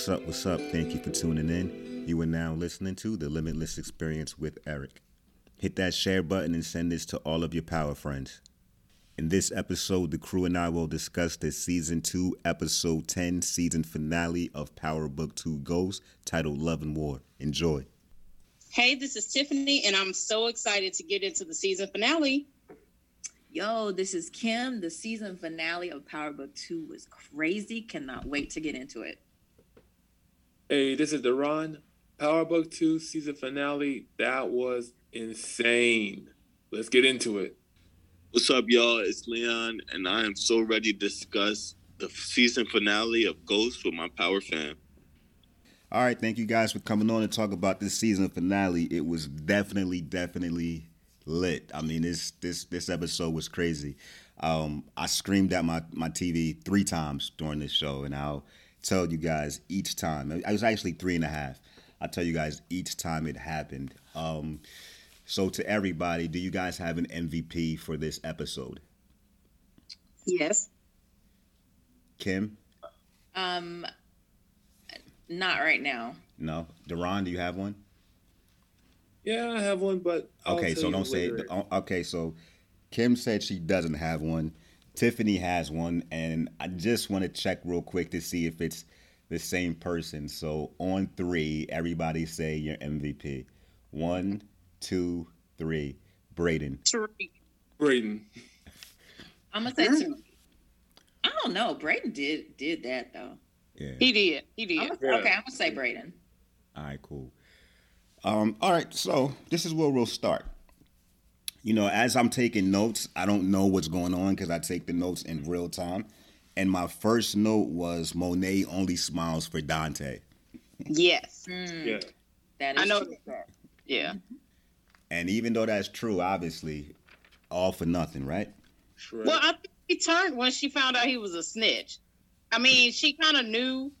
What's up? What's up? Thank you for tuning in. You are now listening to The Limitless Experience with Eric. Hit that share button and send this to all of your power friends. In this episode, the crew and I will discuss the season 2, episode 10, season finale of Power Book 2 Ghost, titled Love and War. Enjoy. Hey, this is Tiffany, and I'm so excited to get into the season finale. Yo, this is Kim. The season finale of Power Book 2 was crazy. Cannot wait to get into it. Hey, this is Deron. Power Book 2 season finale. That was insane. Let's get into it. What's up, y'all? It's Leon, and I am so ready to discuss the season finale of Ghost with my power fam. All right, thank you guys for coming on to talk about this season finale. It was definitely, definitely lit. I mean, this this this episode was crazy. Um, I screamed at my my TV three times during this show, and I'll tell you guys each time. I was actually three and a half. I'll tell you guys each time it happened. Um, so to everybody, do you guys have an MVP for this episode? Yes. Kim? Um, not right now. No. Deron, do you have one? Yeah, I have one, but I'll okay, tell so you don't say later. it. Okay, so Kim said she doesn't have one. Tiffany has one, and I just want to check real quick to see if it's the same person. So on three, everybody say your MVP. One, two, three. Brayden. Tariq. Brayden. I'm gonna say Tariq. I don't know. Brayden did did that though. Yeah. He did. He did. I'm gonna, Yeah. Okay, I'm gonna say Brayden. All right, cool. Um, all right, so this is where we'll start. You know, as I'm taking notes, I don't know what's going on because I take the notes in real time. And my first note was Monet only smiles for Dante. Yes. Hmm, Yeah. That is I know true. that. Yeah. And even though that's true, obviously, all for nothing, right? Shrek. Well, I think he turned when she found out he was a snitch. I mean, she kind of knew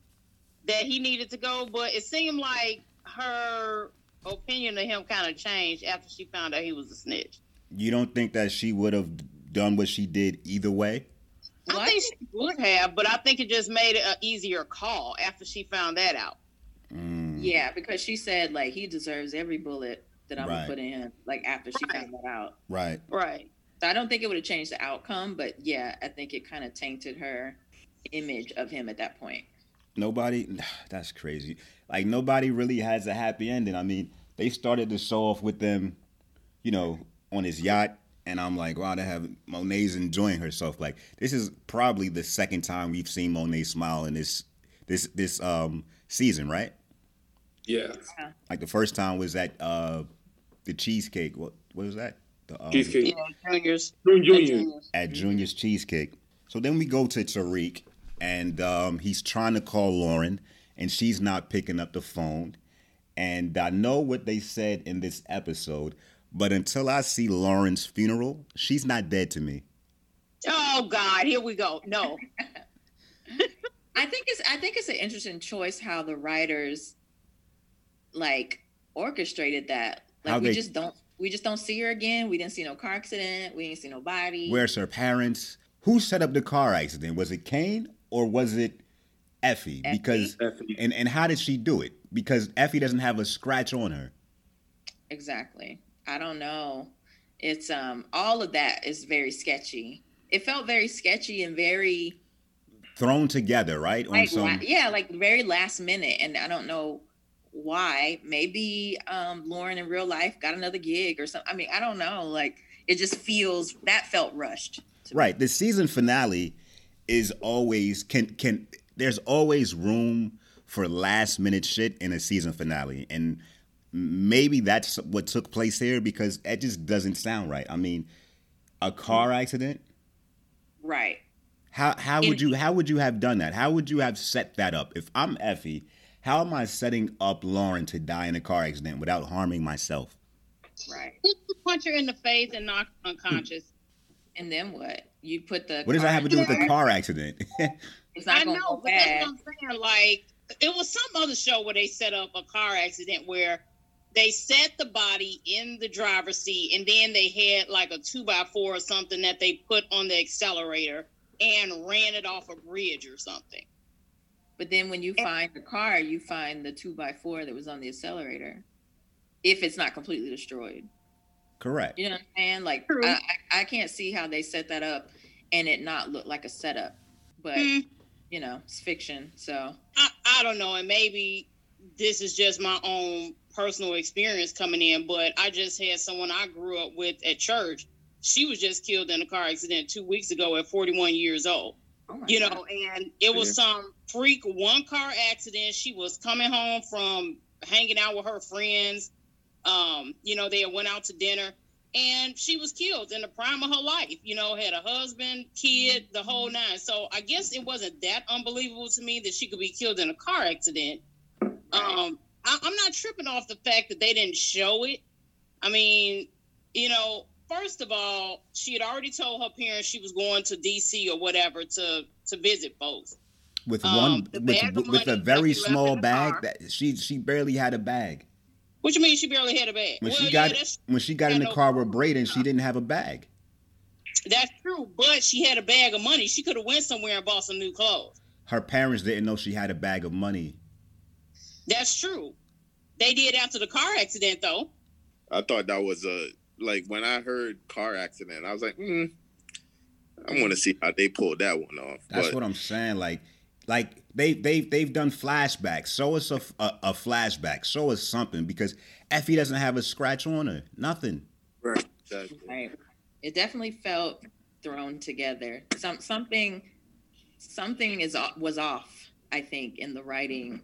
that he needed to go, but it seemed like her opinion of him kind of changed after she found out he was a snitch. You don't think that she would have done what she did either way? Well, I I think she would have, but I think it just made it an easier call after she found that out. Mm, Yeah, because she said like he deserves every bullet that I'm Right. gonna put in him. Like after she Right. found that out. Right. Right. So I don't think it would have changed the outcome, but yeah, I think it kind of tainted her image of him at that point. Nobody, that's crazy. Like, nobody really has a happy ending. I mean, they started the show off with them, you know, on his yacht. And I'm like, wow, they have Monet's enjoying herself. Like, this is probably the second time we've seen Monet smile in this this this um season, right? yeah. Like the first time was at uh the cheesecake. What what was that? The, um, Cheesecake. Yeah, juniors. June Junior. at Junior's Cheesecake. So then we go to Tariq, and um, he's trying to call Lauren, and she's not picking up the phone. And I know what they said in this episode, but until I see Lauren's funeral, she's not dead to me. Oh God, here we go. No. I think it's I think it's an interesting choice how the writers like orchestrated that. Like How we they- just don't we just don't see her again. We didn't see no car accident. We didn't see nobody. Where's her parents? Who set up the car accident? Was it Cane or was it Effie? Effie? Because Effie. and and how did she do it? Because Effie doesn't have a scratch on her. Exactly. I don't know. It's um all of that is very sketchy. It felt very sketchy and very Thrown together, right? Like some yeah, like very last minute, and I don't know why. Maybe um Lauren in real life got another gig or something. I mean, I don't know. Like it just feels that felt rushed. to me. Right. The season finale is always can can there's always room for last minute shit in a season finale. And maybe that's what took place here because it just doesn't sound right. I mean, a car accident? Right. How how would you how would you have done that? How would you have set that up? If I'm Effie, how am I setting up Lauren to die in a car accident without harming myself? Right. Punch her in the face and knock her unconscious. And then what? You put the What does that have to do with the car accident? It's not I know, but that's what I'm saying. Like, it was some other show where they set up a car accident where they set the body in the driver's seat and then they had like a two by four or something that they put on the accelerator and ran it off a bridge or something. But then when you find the car, you find the two by four that was on the accelerator. If it's not completely destroyed. Correct. You know what I'm saying? Like I, I I can't see how they set that up and it not look like a setup. But Hmm. you know, it's fiction. So I, I don't know, and maybe this is just my own personal experience coming in, but I just had someone I grew up with at church. She was just killed in a car accident two weeks ago at 41 years old. oh You God. know, and it was some freak one car accident. She was coming home from hanging out with her friends. Um, you know, they went out to dinner and she was killed in the prime of her life. You know, had a husband, kid, the whole nine. So I guess it wasn't that unbelievable to me that she could be killed in a car accident. Um, I, I'm not tripping off the fact that they didn't show it. I mean, you know, first of all, she had already told her parents she was going to DC or whatever to to visit folks. With Um, one with, with a very that we left small bag that she she barely had a bag. What you mean she barely had a bag? When well, she got that's, when she got in the no car with. Brayden, she didn't have a bag. that's true, but she had a bag of money. She could have went somewhere and bought some new clothes. Her parents didn't know she had a bag of money. That's true. They did after the car accident, though. I thought that was a like when I heard car accident, I was like, hmm, I want to see how they pulled that one off. That's but what I'm saying. Like, like they they they've done flashbacks. Show us a, a, a flashback. Show us something because Effie doesn't have a scratch on her. Nothing. Right, exactly. Right. It definitely felt thrown together. Some something something is was off, I think, in the writing.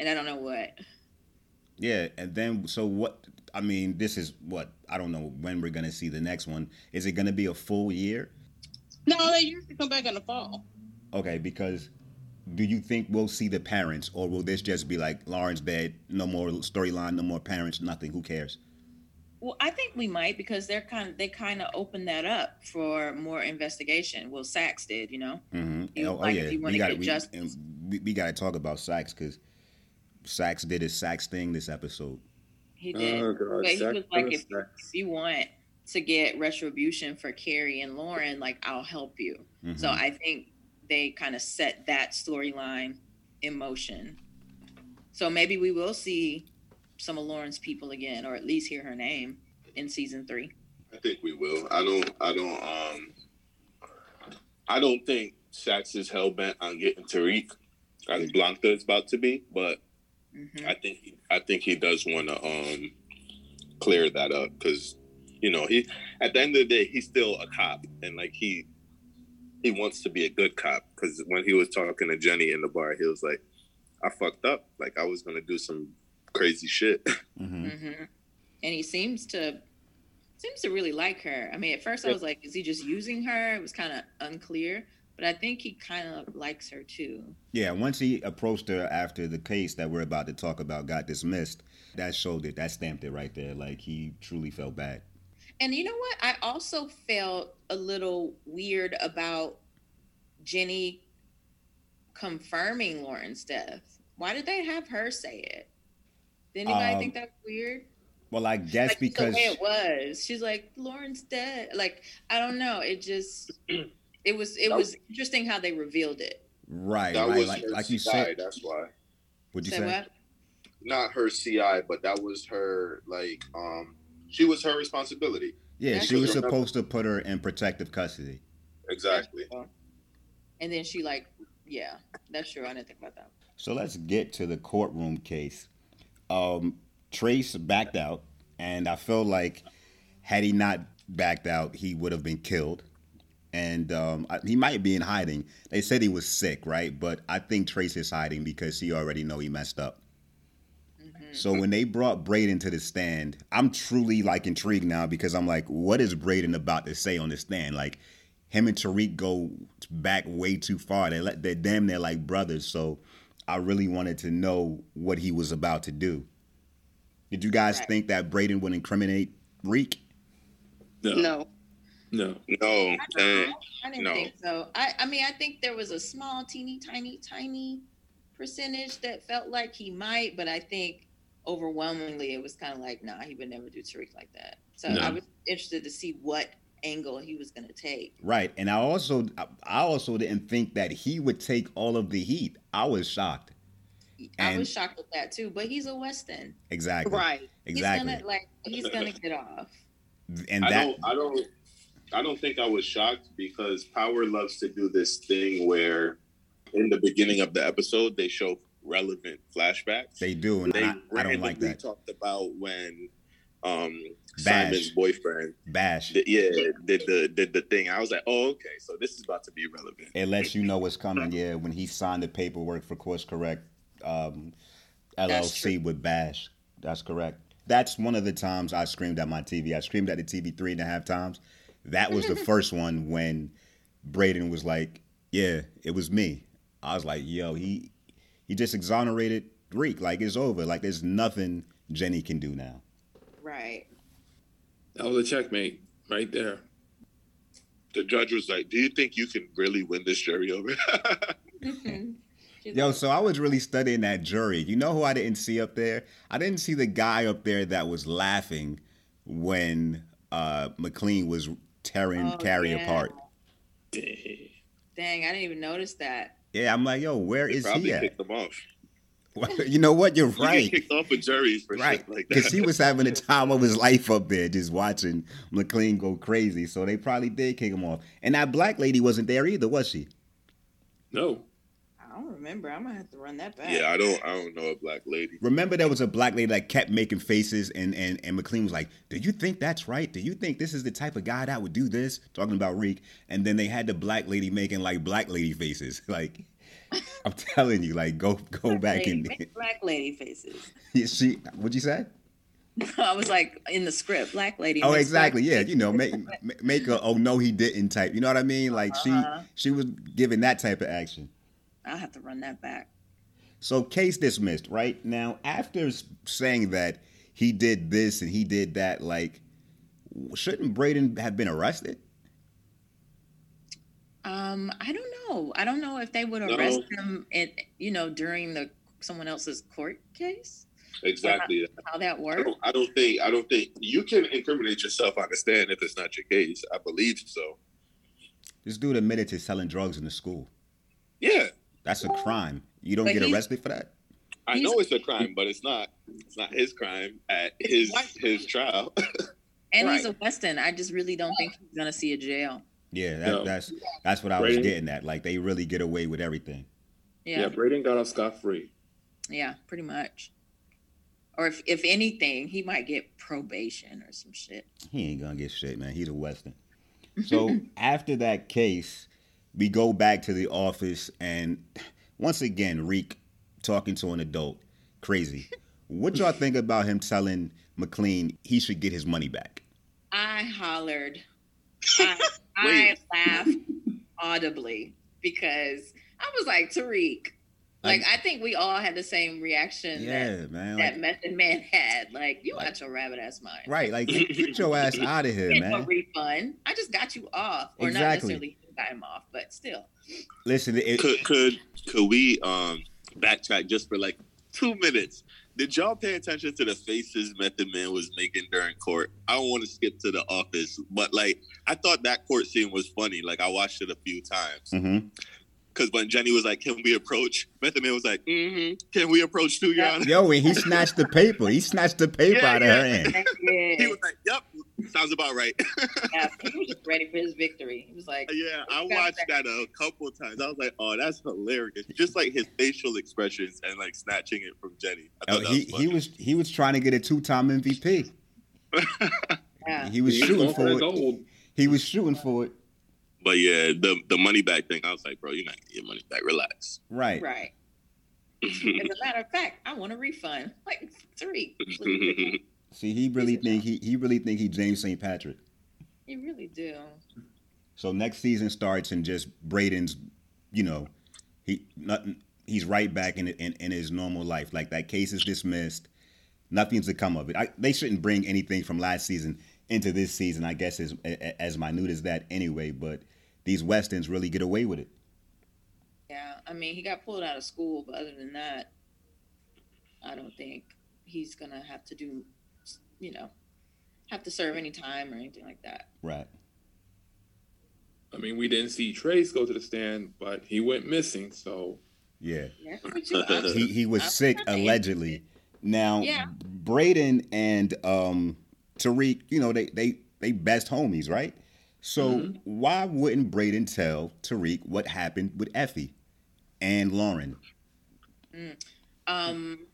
And I don't know what. Yeah, and then so what? I mean, this is what I don't know when we're gonna see the next one. Is it gonna be a full year? No, they usually come back in the fall. Okay, because do you think we'll see the parents, or will this just be like Lauren's dead, no more storyline, no more parents, nothing? Who cares? Well, I think we might because they're kind of they kind of opened that up for more investigation. Well, Sax did, you know. Mm-hmm. You- oh, like, yeah, you wanna we got we, we, we got to talk about Sax because Sax did his Sax thing this episode. He did. Oh, God. but he Zach was like, if, Bass- if you want to get retribution for Carrie and Lauren, like I'll help you. So Mhm. I think they kind of set that storyline in motion. So maybe we will see some of Lauren's people again, or at least hear her name in season three. I think we will. I don't. I don't. Um. I don't think Sax is hell bent on getting Tariq, as Blanca is about to be. But Mhm. I think he, I think he does want to um clear that up because you know he at the end of the day he's still a cop and like he he wants to be a good cop because when he was talking to Jenny in the bar he was like I fucked up like I was gonna do some crazy shit. Mhm. hmm And he seems to seems to really like her. I mean, at first I was like, is he just using her? It was kind of unclear, but I think he kind of likes her too. Yeah, once he approached her after the case that we're about to talk about got dismissed, that showed it. That stamped it right there. Like he truly felt bad. And you know what? I also felt a little weird about Jenny confirming Lauren's death. Why did they have her say it? Did anybody Um, think that was weird? Well, I guess like because the way it was, she's like Lauren's dead. Like I don't know. It just it was it That- was interesting how they revealed it. right, that right, was like, her like you CI, said. That's why. What'd you Say say? what? not her CI, but that was her like um she was her responsibility. Yeah, she was true. supposed to put her in protective custody. Exactly. And then she like, yeah, that's true. I didn't think about that. So let's get to the courtroom case. Um, Trace backed out, and I feel like had he not backed out, he would have been killed. And um, I- he might be in hiding. They said he was sick, right? But I think Trace is hiding because he already know he messed up. Mhm. So when they brought Brayden to the stand, I'm truly like intrigued now because I'm like, what is Brayden about to say on the stand? Like him and Tariq go back way too far. They let they're damn near like brothers. So I really wanted to know what he was about to do. Did you guys Right. think that Brayden would incriminate Reek? No, No. No. No, I, and I didn't no. think so. I, I mean, I think there was a small, teeny, tiny, tiny percentage that felt like he might, but I think overwhelmingly it was kind of like, nah, he would never do Tariq like that. So No. I was interested to see what angle he was gonna take. Right, and I also I also didn't think that he would take all of the heat. I was shocked. I And- was shocked at that too, but he's a Weston. Exactly. Right. Exactly. He's gonna like he's gonna get off. and I that don't, I don't, I don't think I was shocked because Power loves to do this thing where, in the beginning of the episode, they show relevant flashbacks. they do, and They I, I don't like that. Talked about when um, Bash. Simon's boyfriend, Bash. did, yeah, did the did the thing. I was like, oh, okay, so this is about to be relevant. It lets you know what's coming. Yeah, when he signed the paperwork for Course Correct um, LLC with Bash. That's correct. That's one of the times I screamed at my TV. I screamed at the TV three and a half times. That was the first one when Brayden was like, "Yeah, it was me." I was like, "Yo, he he just exonerated Reek. Like it's over. Like there's nothing Jenny can do now." Right. That was a checkmate right there. The judge was like, "Do you think you can really win this jury over?" She's Yo, so I was really studying that jury. You know who I didn't see up there? I didn't see the guy up there that was laughing when uh, MacLean was tearing Oh, Carrie yeah. apart. Dang. Dang, I didn't even notice that. Yeah, I'm like, yo, where They is probably he at? kicked him off. you know what? You're You get right. kicked off of juries for Right. shit like Because he was having the time of his life up there just watching MacLean go crazy. So they probably did kick him off. And that black lady wasn't there either, was she? No. I don't remember. I'm gonna have to run that back. Yeah, I don't. I don't know a black lady. Remember there was a black lady that kept making faces and, and, and MacLean was like, Do you think that's right? Do you think this is the type of guy that would do this? Talking about Reek. And then they had the black lady making like black lady faces. Like I'm telling you, like go go Black back lady, and make black lady faces. Yeah, she what'd you say? I was like in the script, black lady. Oh, exactly. black Yeah, you know, make make a oh no he didn't type. You know what I mean? Like Uh-huh. she she was giving that type of action. I'll have to run that back. So case dismissed, right? Now, after saying that he did this and he did that, like, shouldn't Brayden have been arrested? Um, I don't know. I don't know if they would No. arrest him, in, you know, during the someone else's court case. Exactly. How that I works? don't, I don't think. I don't think you can incriminate yourself on the stand if it's not your case. I believe so. This dude admitted to selling drugs in the school. Yeah, That's a crime. You don't But get arrested for that. I know it's a crime, but it's not. It's not his crime at his his trial. And he's a Right. Weston. I just really don't think he's gonna see a jail. Yeah, that, No. that's that's what I was getting at. Like they really get away with everything. Yeah, Yeah, Brayden got off scot free. yeah, pretty much. Or if if anything, he might get probation or some shit. He ain't gonna get shit, man. He's a Weston. So after that case, we go back to the office, and once again, Reek talking to an adult, crazy. What y'all think about him telling MacLean he should get his money back? I hollered. I, I laughed audibly because I was like, Tariq. Like, I think we all had the same reaction that, Yeah, man. that Method Man had. Like, you Like- got your rabbit ass mind. right, like get, get your ass out of here, Get no man. refund. I just got you off. Or not Exactly. necessarily got him off, but still. Listen, it, could could could we um backtrack just for like two minutes? Did y'all pay attention to the faces Method Man was making during court? I don't want to skip to the office, but like I thought that court scene was funny. Like I watched it a few times Mhm. Because when Jenny was like, "Can we approach?" Method Man was like, mm-hmm. "Can we approach too, Your Yeah. Honor?" yo, and he snatched the paper. He snatched the paper Yeah, out of yeah. her hand. He was like, "Yep, sounds about right." yeah, he was just ready for his victory. He was like, yeah, I watched that a couple times. I was like, "Oh, that's hilarious!" Just like his facial expressions and like snatching it from Jenny. I Oh, thought that he was funny. he was he was trying to get a two time MVP. yeah. He was He's shooting for it. He was shooting for it. But yeah, the the money back thing, I was like, bro, you're not getting your money back. Relax. Right. Right. As a matter of fact, I want a refund. Like three. See, he really think he he really think he James St. Patrick. He really do. So next season starts and just Brayden's, you know, he nothing. He's right back in, in in his normal life. Like that case is dismissed. Nothing's to come of it. I, they shouldn't bring anything from last season into this season. I guess as as minute as that anyway. But these Westons really get away with it. Yeah, I mean, he got pulled out of school, but other than that, I don't think he's gonna have to do, you know, have to serve any time or anything like that. Right. I mean, we didn't see Trace go to the stand, but he went missing. So Yeah. Yeah, but you- I'm- He he was sick allegedly. Now Yeah. Brayden and um Tariq, you know, they they they best homies, right? So Mm-hmm. why wouldn't Brayden tell Tariq what happened with Effie and Lauren? Um,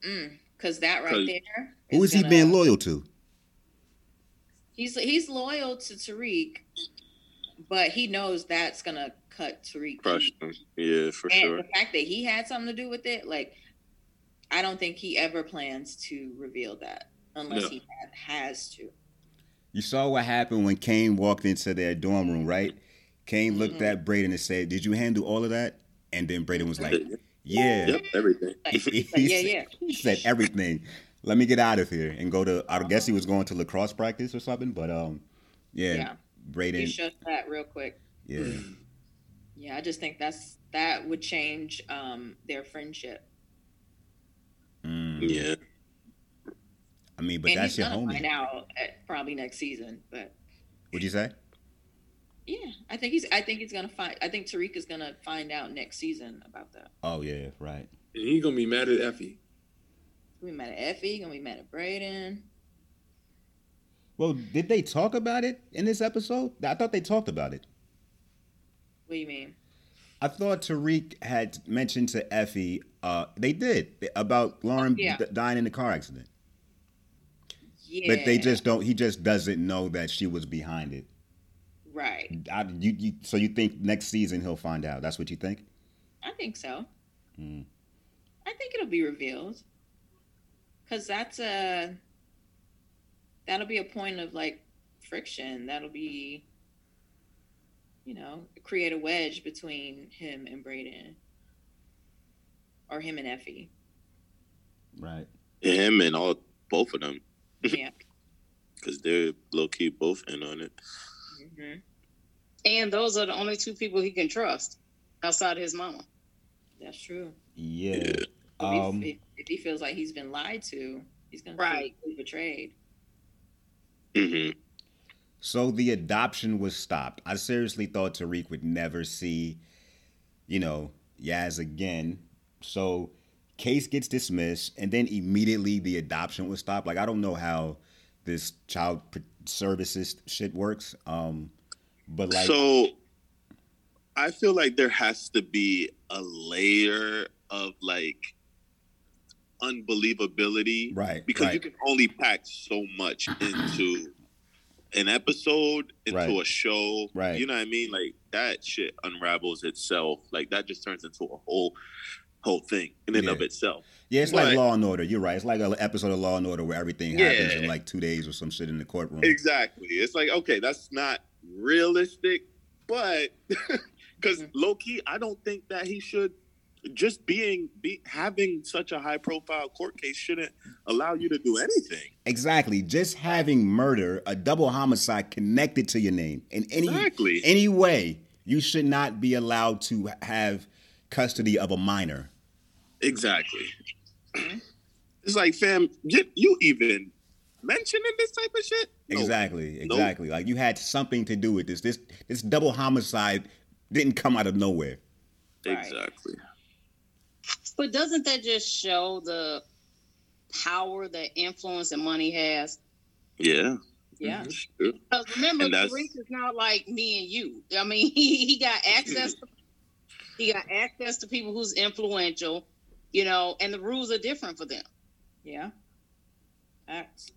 because that right 'Cause- there. Who is he gonna- being loyal to? He's he's loyal to Tariq, but he knows that's gonna cut Tariq. Crush him. Yeah, for And sure. the fact that he had something to do with it, like, I don't think he ever plans to reveal that unless No. he ha- has to. You saw what happened when Cane walked into their dorm room, right? Cane looked Mm-hmm. at Brayden and said, "Did you handle all of that?" And then Brayden was like, "Yeah." Yep, everything. Like, He like, yeah, said- yeah. He said everything. Let me get out of here and go to. I guess he was going to lacrosse practice or something. But um, yeah, Yeah. Brayden. He shut that real quick. Yeah, Yeah, I just think that's that would change um their friendship. Mm. Yeah. I mean, but and that's he's your gonna homie. find out at, probably next season. But What'd you say? yeah, I think he's. I think he's gonna find. I think Tariq is gonna find out next season about that. Oh yeah, right. and he's gonna be mad at Effie. Gonna be mad at Effie. Gonna be mad at Braden. Well, did they talk about it in this episode? I thought they talked about it. What do you mean? I thought Tariq had mentioned to Effie. Uh, they did about Lauren Yeah. d- dying in the car accident, Yeah, but they just don't. He just doesn't know that she was behind it. right. I, you, you, so you think next season he'll find out? That's what you think? I think so. Mm. I think it'll be revealed. Cause that's a that'll be a point of like friction. That'll be you know, create a wedge between him and Brayden. Or him and Effie. Right. Him and all both of them. Yeah. Because they're low key both in on it. hmm And those are the only two people he can trust outside of his mama. That's true. Yeah. Yeah. If, Um, he, if, if he feels like he's been lied to, he's gonna Right. feel betrayed. hmm So the adoption was stopped. I seriously thought Tariq would never see, you know, Yaz again. So case gets dismissed, and then immediately the adoption was stopped. Like I don't know how this child services shit works. Um, but like, so I feel like there has to be a layer of like unbelievability right, because right, you can only pack so much into an episode into Right. a show Right. you know what i mean like that shit unravels itself like that just turns into a whole whole thing in and of itself yeah, it's like Law and Order. You're right. It's like an episode of Law and Order where everything happens in like two days or some shit in the courtroom. exactly it's like okay that's not realistic but because low-key i don't think that he should just being be having such a high profile court case shouldn't allow you to do anything Exactly. Just having murder, a double homicide connected to your name in any Exactly. any way, you should not be allowed to have custody of a minor. Exactly. Mm-hmm. It's like, fam, you, you even mentioning this type of shit? No. Exactly. Nope. Exactly. Like you had something to do with this. This this double homicide didn't come out of nowhere. Right. Exactly. But doesn't that just show the power that influence and money has? Yeah. Yeah. Mm-hmm. That's true. Because remember, And Tariq is not like me and you. I mean, he, he got access. To, he got access to people who's influential, you know, and the rules are different for them. Yeah. Facts.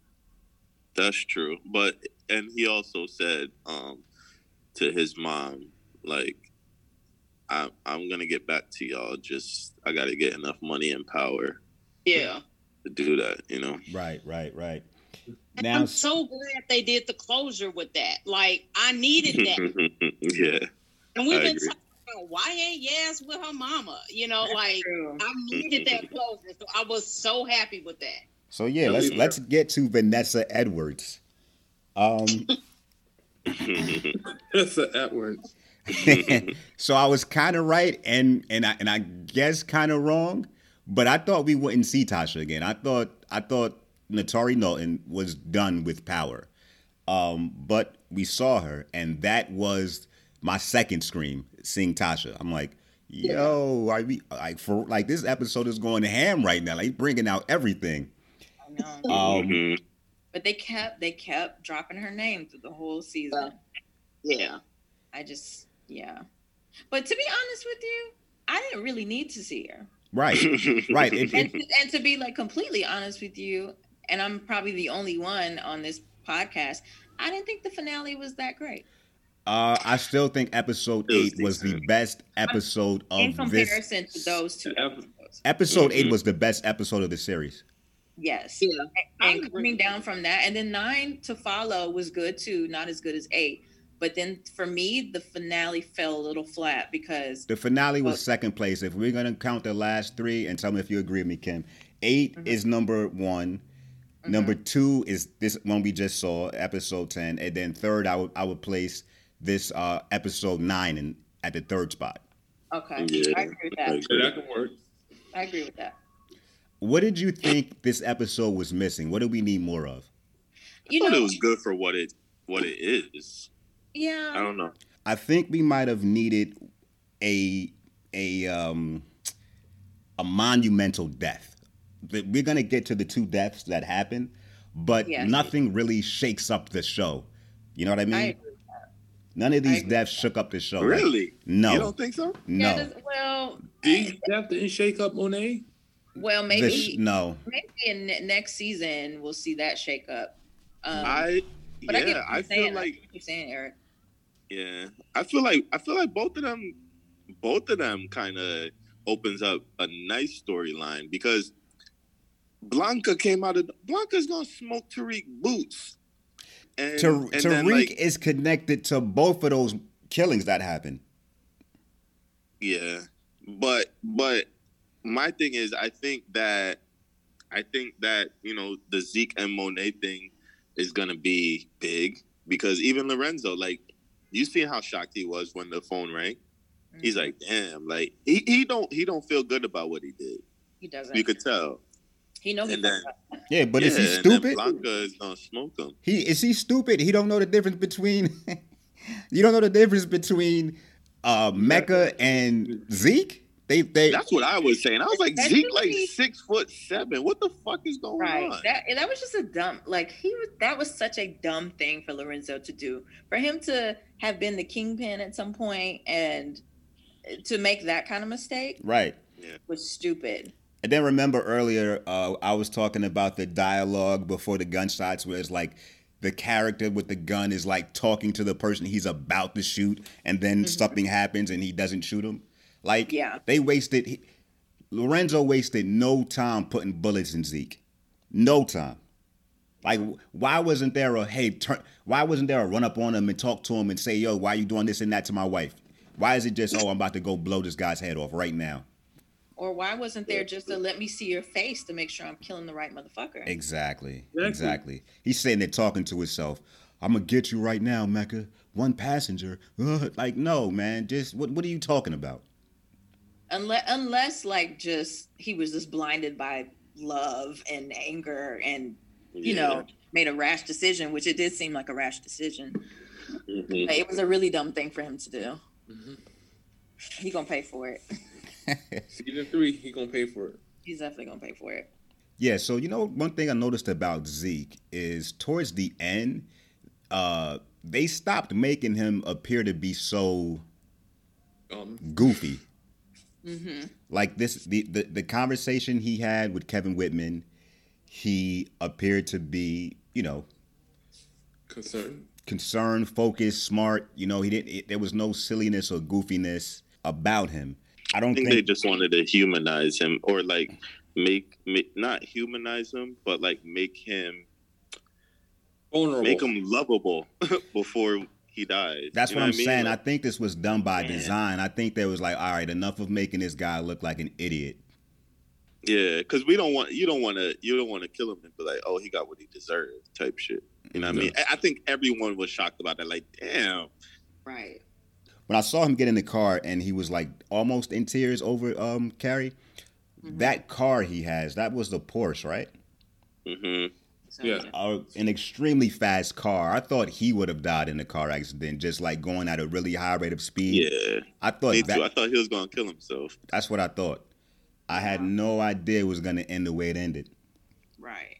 That's true. But and he also said um to his mom, like, I'm I'm gonna get back to y'all. Just I gotta get enough money and power Yeah. to do that, you know? Right, right, right. Now I'm so glad they did the closure with that. Like I needed that, yeah. and we've I been agree. talking about why ain't Yaz with her mama? You know, like True. I needed that closure, so I was so happy with that. so yeah, let's Yeah. let's get to Vanessa Edwards. Um That's an Edwards. so I was kind of right and and I and I guess kind of wrong, but I thought we wouldn't see Tasha again. I thought I thought Naturi Naughton was done with power. Um, but we saw her, and that was my second scream seeing Tasha. I'm like, yo, are we like for like this episode is going ham right now, like bringing out everything. I know. Um, Mhm. But they kept they kept dropping her name through the whole season. Yeah. I just yeah. But to be honest with you, I didn't really need to see her. right, right. It- And it- and to be like completely honest with you, and I'm probably the only one on this podcast. I didn't think the finale was that great uh, I still think episode eight was the best episode in of this. comparison to those two episodes. Episode eight Mhm. was the best episode of the series. Yes. Yeah. I and coming down from that, and then nine to follow was good too, not as good as eight. But then for me, the finale fell a little flat because The finale was Well- second place. If we're gonna count the last three, and tell me if you agree with me, Kim. 8 Mhm. is number one. Mm-hmm. Number two is this one we just saw, episode ten, and then third, I would I would place this uh episode nine in at the third spot. okay, Yeah. I agree with that. So that can work. I agree with that. What did you think this episode was missing? What do we need more of? You I thought know, it was good for what it what it is. Yeah, I don't know. I think we might have needed a a um a monumental death. We're gonna get to the two deaths that happen, but Yes. nothing really shakes up the show. You know what I mean? I agree. None of these agree deaths shook up the show. Like, Really? no. You don't think so? no. Yeah, this- well, Did that didn't shake up Monet? well, maybe sh- no. maybe in ne- next season we'll see that shake up. Um, I but I get yeah, what I you're feel saying. I like get what you're saying, Eric. yeah, I feel like I feel like both of them, both of them kind of opens up a nice storyline because Blanca came out of Blanca's gonna smoke Tariq boots, and, Tar- and Tariq then, like, is connected to both of those killings that happened. Yeah, but but my thing is, I think that I think that you know the Zeke and Monet thing is gonna be big because even Lorenzo, like you see how shocked he was when the phone rang. He's mm-hmm. like, damn, like he, he don't he don't feel good about what he did. he doesn't. You could tell. He knows. and then- Yeah, but is he Yeah, and then stupid? Blanca is gonna smoke him. He is he stupid? He don't know the difference between you don't know the difference between uh Mecca and Zeke? They they That's what I was saying. I was like, Zeke, like six foot seven. What the fuck is going Right. on? That that was just a dumb like he was that was such a dumb thing for Lorenzo to do. For him to have been the kingpin at some point and to make that kind of mistake right. was stupid. And then remember earlier, uh, I was talking about the dialogue before the gunshots, where it's like the character with the gun is like talking to the person he's about to shoot, and then something happens and he doesn't shoot him. Like, Yeah. they wasted. He, Lorenzo wasted no time putting bullets in Zeke, no time. Like, why wasn't there a hey? Turn, why wasn't there a run up on him and talk to him and say, "Yo, why are you doing this and that to my wife?" Why is it just, "Oh, I'm about to go blow this guy's head off right now"? Or why wasn't there just a let me see your face to make sure I'm killing the right motherfucker? Exactly. Exactly. Exactly. He's sitting there talking to himself. I'm gonna get you right now, Mecca. One passenger. Ugh. Like, no, man. Just what? What are you talking about? Unless unless like just he was just blinded by love and anger and you Yeah. know made a rash decision, which it did seem like a rash decision. Mhm. It was a really dumb thing for him to do. Mhm. He gonna pay for it. Season three, he gonna pay for it. He's definitely gonna pay for it. Yeah. So you know, one thing I noticed about Zeke is towards the end, uh, they stopped making him appear to be so Um, goofy. Mm-hmm. Like this, the, the the conversation he had with Kevin Whitman, he appeared to be, you know, concerned. concerned, focused, smart. You know, he didn't. It, there was no silliness or goofiness about him. I don't I think think. they just wanted to humanize him or like make, make not humanize him, but like make him Vulnerable. make him lovable before he dies. that's You what I'm I mean? saying. I think this was done by Yeah. design. I think there was like, all right, enough of making this guy look like an idiot. yeah, because we don't want you don't want to you don't want to kill him and be like, oh, he got what he deserved, type shit. You know what I mean? I- I think everyone was shocked about that. Like, damn. Right. When I saw him get in the car and he was like almost in tears over um Carrie, Mhm. that car he has, that was the Porsche, right? Mm-hmm. So, Yeah. a, an extremely fast car. I thought he would have died in a car accident, just like going at a really high rate of speed. Yeah, I thought me that, too. I thought he was gonna kill himself. that's what I thought. I had no idea it was going to end the way it ended. Right.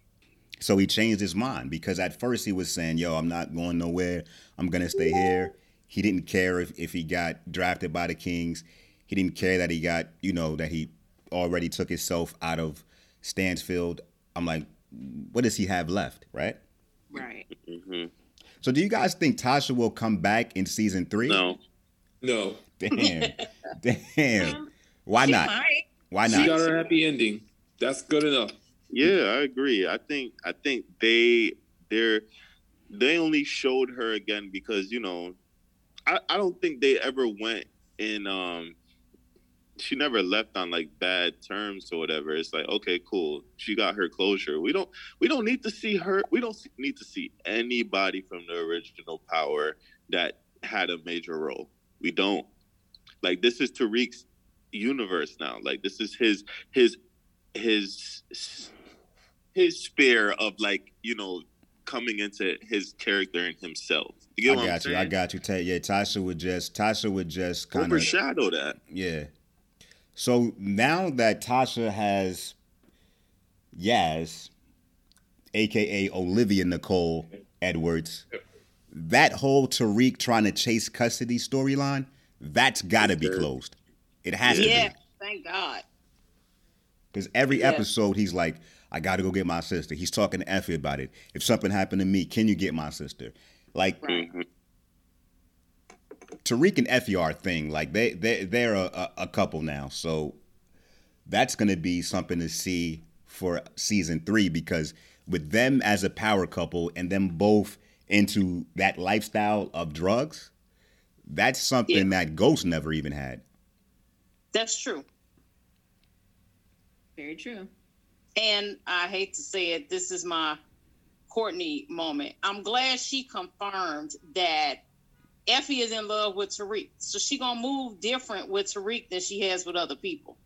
So he changed his mind because at first he was saying, "Yo, I'm not going nowhere. I'm gonna stay here." He didn't care if, if he got drafted by the Kings. He didn't care that he got, you know, that he already took himself out of Stansfield. I'm like, what does he have left, right? Right. hmm So do you guys think Tasha will come back in season three? No, No, Damn. Damn. Um, Why not? might. Why not? she got her happy ending. That's good enough. yeah, I agree. I think I think they they're they only showed her again because you know, I I don't think they ever went in. um She never left on like bad terms or whatever. It's like okay, cool. She got her closure. We don't we don't need to see her. We don't need to see anybody from the original Power that had a major role. We don't. Like this is Tariq's universe now. Like this is his his his his sphere of like you know coming into his character and himself. You I get what I'm got you. saying? I got you. Yeah, Tasha would just Tasha would just kind of Overshadow that. Yeah. So now that Tasha has Yaz, aka Olivia Nicole Edwards, that whole Tariq trying to chase custody storyline, that's got to be closed. It has Yeah, to be. Yeah, thank God. Because every Yeah. episode, he's like, I got to go get my sister. He's talking to Effie about it. If something happened to me, can you get my sister? Like, Right. Mhm. Tariq and Effie are a thing. Like they they they're a, a, a couple now. So that's gonna be something to see for season three because with them as a power couple and them both into that lifestyle of drugs, that's something that Ghost never even had. That's true. Very true. And I hate to say it, this is my Courtney moment. I'm glad she confirmed that Effie is in love with Tariq. So she gonna move different with Tariq than she has with other people.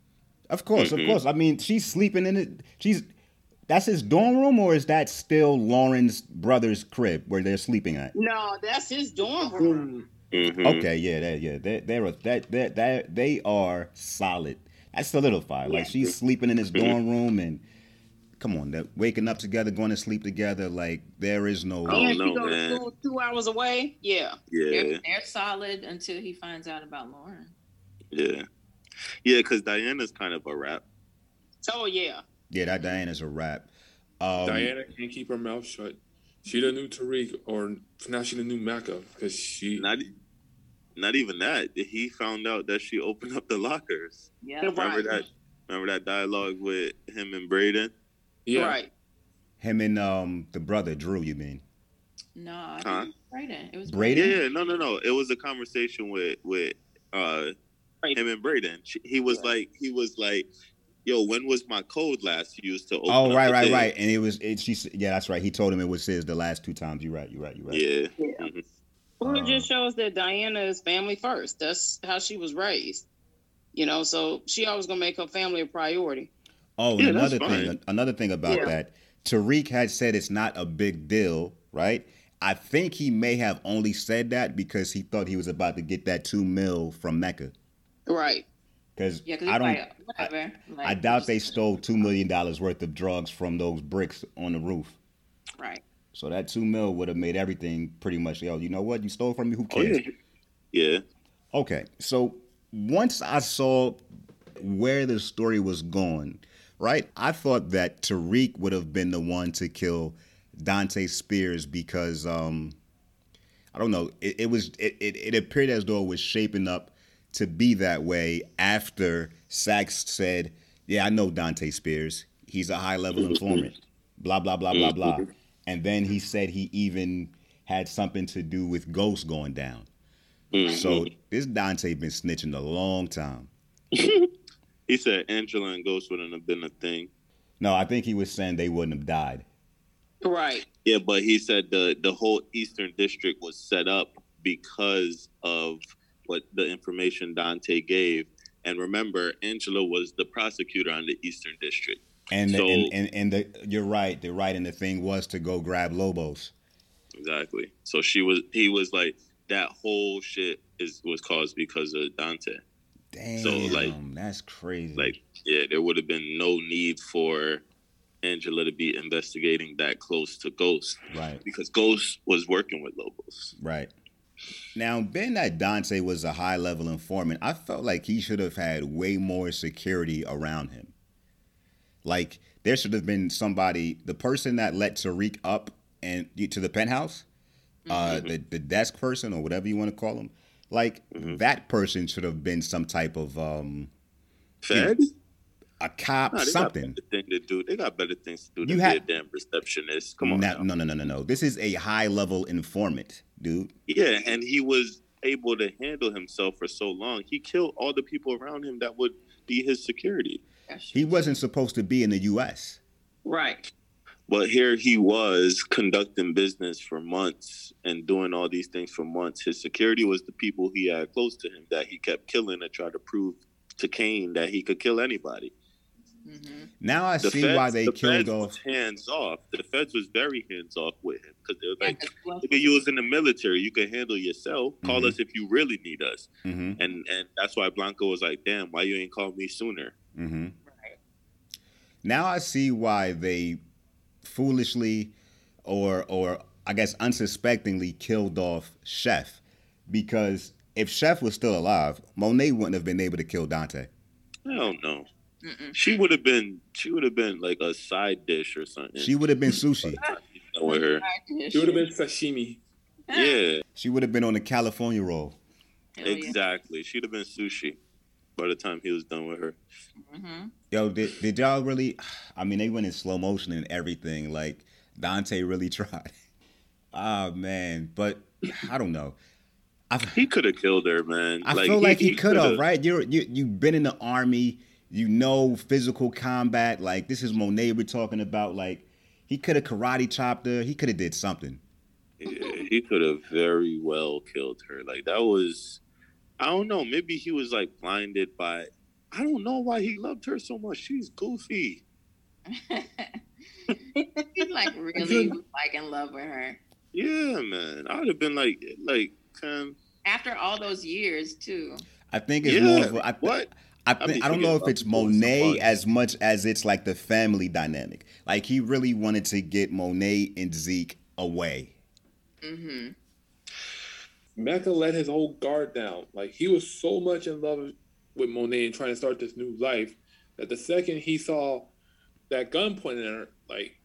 Of course, Mhm. of course. I mean, she's sleeping in it. She's that's his dorm room, or is that still Lauren's brother's crib where they're sleeping at? No, that's his dorm room. Mhm. Okay, yeah, they, yeah, they, they're a, that, that, that, they are solid. That's solidified. Like she's sleeping in his dorm room, and come on, they're waking up together, going to sleep together. Like there is no. Oh, and no, she go to man. school two hours away. Yeah. Yeah, They're, they're solid until he finds out about Lauren. yeah, yeah. Because Diana's kind of a rap. Oh yeah. Yeah, that Diana's a rap. Um, Diana can't keep her mouth shut. She the new Tariq, or now she the new Mecca because she. Not, not even that. He found out that she opened up the lockers. Yeah. Right. Remember that? Remember that dialogue with him and Brayden? Yeah, Right. him and um the brother Drew. You mean? No, I Huh? think it was Brayden. It was Brayden? Yeah, yeah, no, no, no. It was a conversation with with uh Right. him and Brayden. He was like, he was like, "Yo, when was my code last used to open?" Oh, up right, right, thing?" right. And it was it. She yeah, that's right. He told him it was his the last two times. You're right. You're right. You're right. Yeah, Yeah. Mhm. Well, it just shows that Diana is family first. That's how she was raised. You know, so she always gonna make her family a priority. Oh, and Yeah, that's another thing, fine. another thing about Yeah. that, Tariq had said it's not a big deal, right? I think he may have only said that because he thought he was about to get that two mil from Mecca. Right. Because Yeah, I don't, like, whatever. Like, I doubt they stole two million dollars worth of drugs from those bricks on the roof. Right. So that two mil would have made everything pretty much. Yo, you know what? You stole from me. Who Oh cares? yeah, yeah. Okay, so once I saw where the story was going, right, I thought that Tariq would have been the one to kill Dante Spears because um, I don't know, it, it was it, it, it appeared as though it was shaping up to be that way after Sax said, "Yeah, I know Dante Spears. He's a high level informant." Blah blah blah blah blah, and then he said he even had something to do with Ghost going down. Mhm. So this Dante been snitching a long time. he said Angela and Ghost wouldn't have been a thing. No, I think he was saying they wouldn't have died. Right. Yeah, but he said the the whole Eastern District was set up because of what the information Dante gave. And remember, Angela was the prosecutor on the Eastern District. And, the, So- and and and the you're right. The right and the thing was to go grab Lobos. Exactly. So she was. He was like that whole shit is was caused because of Dante. Damn, So, like- that's crazy. Like, yeah, there would have been no need for Angela to be investigating that close to Ghost right, because Ghost was working with Lobos. right. Now, being that Dante was a high level informant, I felt like he should have had way more security around him. Like there should have been somebody, the person that let Tariq up and to the penthouse, uh, the the desk person or whatever you want to call him. Like that person should have been some type of um, Fed? a cop, Nah, they something. got better thing to do. They got better things to do You than had- be a damn receptionist. Come on, No, no, no, no, no, no. This is a high level informant, dude. Yeah, and he was able to handle himself for so long. He killed all the people around him that would be his security. He wasn't supposed to be in the U.S. Right. But here he was conducting business for months and doing all these things for months. His security was the people he had close to him that he kept killing and tried to prove to Cane that he could kill anybody. hmm Now I The see feds, why they the killed feds off. was hands off. The feds was very hands off with him because they was like, Yeah, Nigga, you was in the military. You can handle yourself. Call Mhm. us if you really need us. hmm And and that's why Blanco was like, damn, why you ain't called me sooner? hmm Right. Now I see why they foolishly, or or I guess unsuspectingly, killed off Chef, because if Chef was still alive, Monet wouldn't have been able to kill Dante. I don't know. Mm-mm. She would have been she would have been like a side dish or something. She would have been sushi. With her. She would have been sashimi. Yeah, She would have been on the California roll. Hell yeah. exactly. She'd have been sushi by the time he was done with her. Mhm. Yo, did, did y'all really? I mean, they went in slow motion and everything. Like Dante really tried. Ah man, but I don't know. I He could have killed her, man. I feel like he, could have, right? You're you you've been in the army. You know physical combat. Like this is Monet we're talking about. Like he could have karate chopped her. He could have did something. Yeah, he could have very well killed her. Like that was, I don't know. Maybe he was like blinded by. I don't know why he loved her so much. She's goofy. He's like really like in love with her. Yeah, man. I would have been like, like, um, After all those years too. I think it's Yeah, more of a, I, what? I, I think, I don't know if it's about people so Monet much. as much as it's like the family dynamic. Like he really wanted to get Monet and Zeke away. hmm Mecca let his whole guard down. Like he was so much in love with Monet and trying to start this new life that the second he saw that gun pointed at her, like,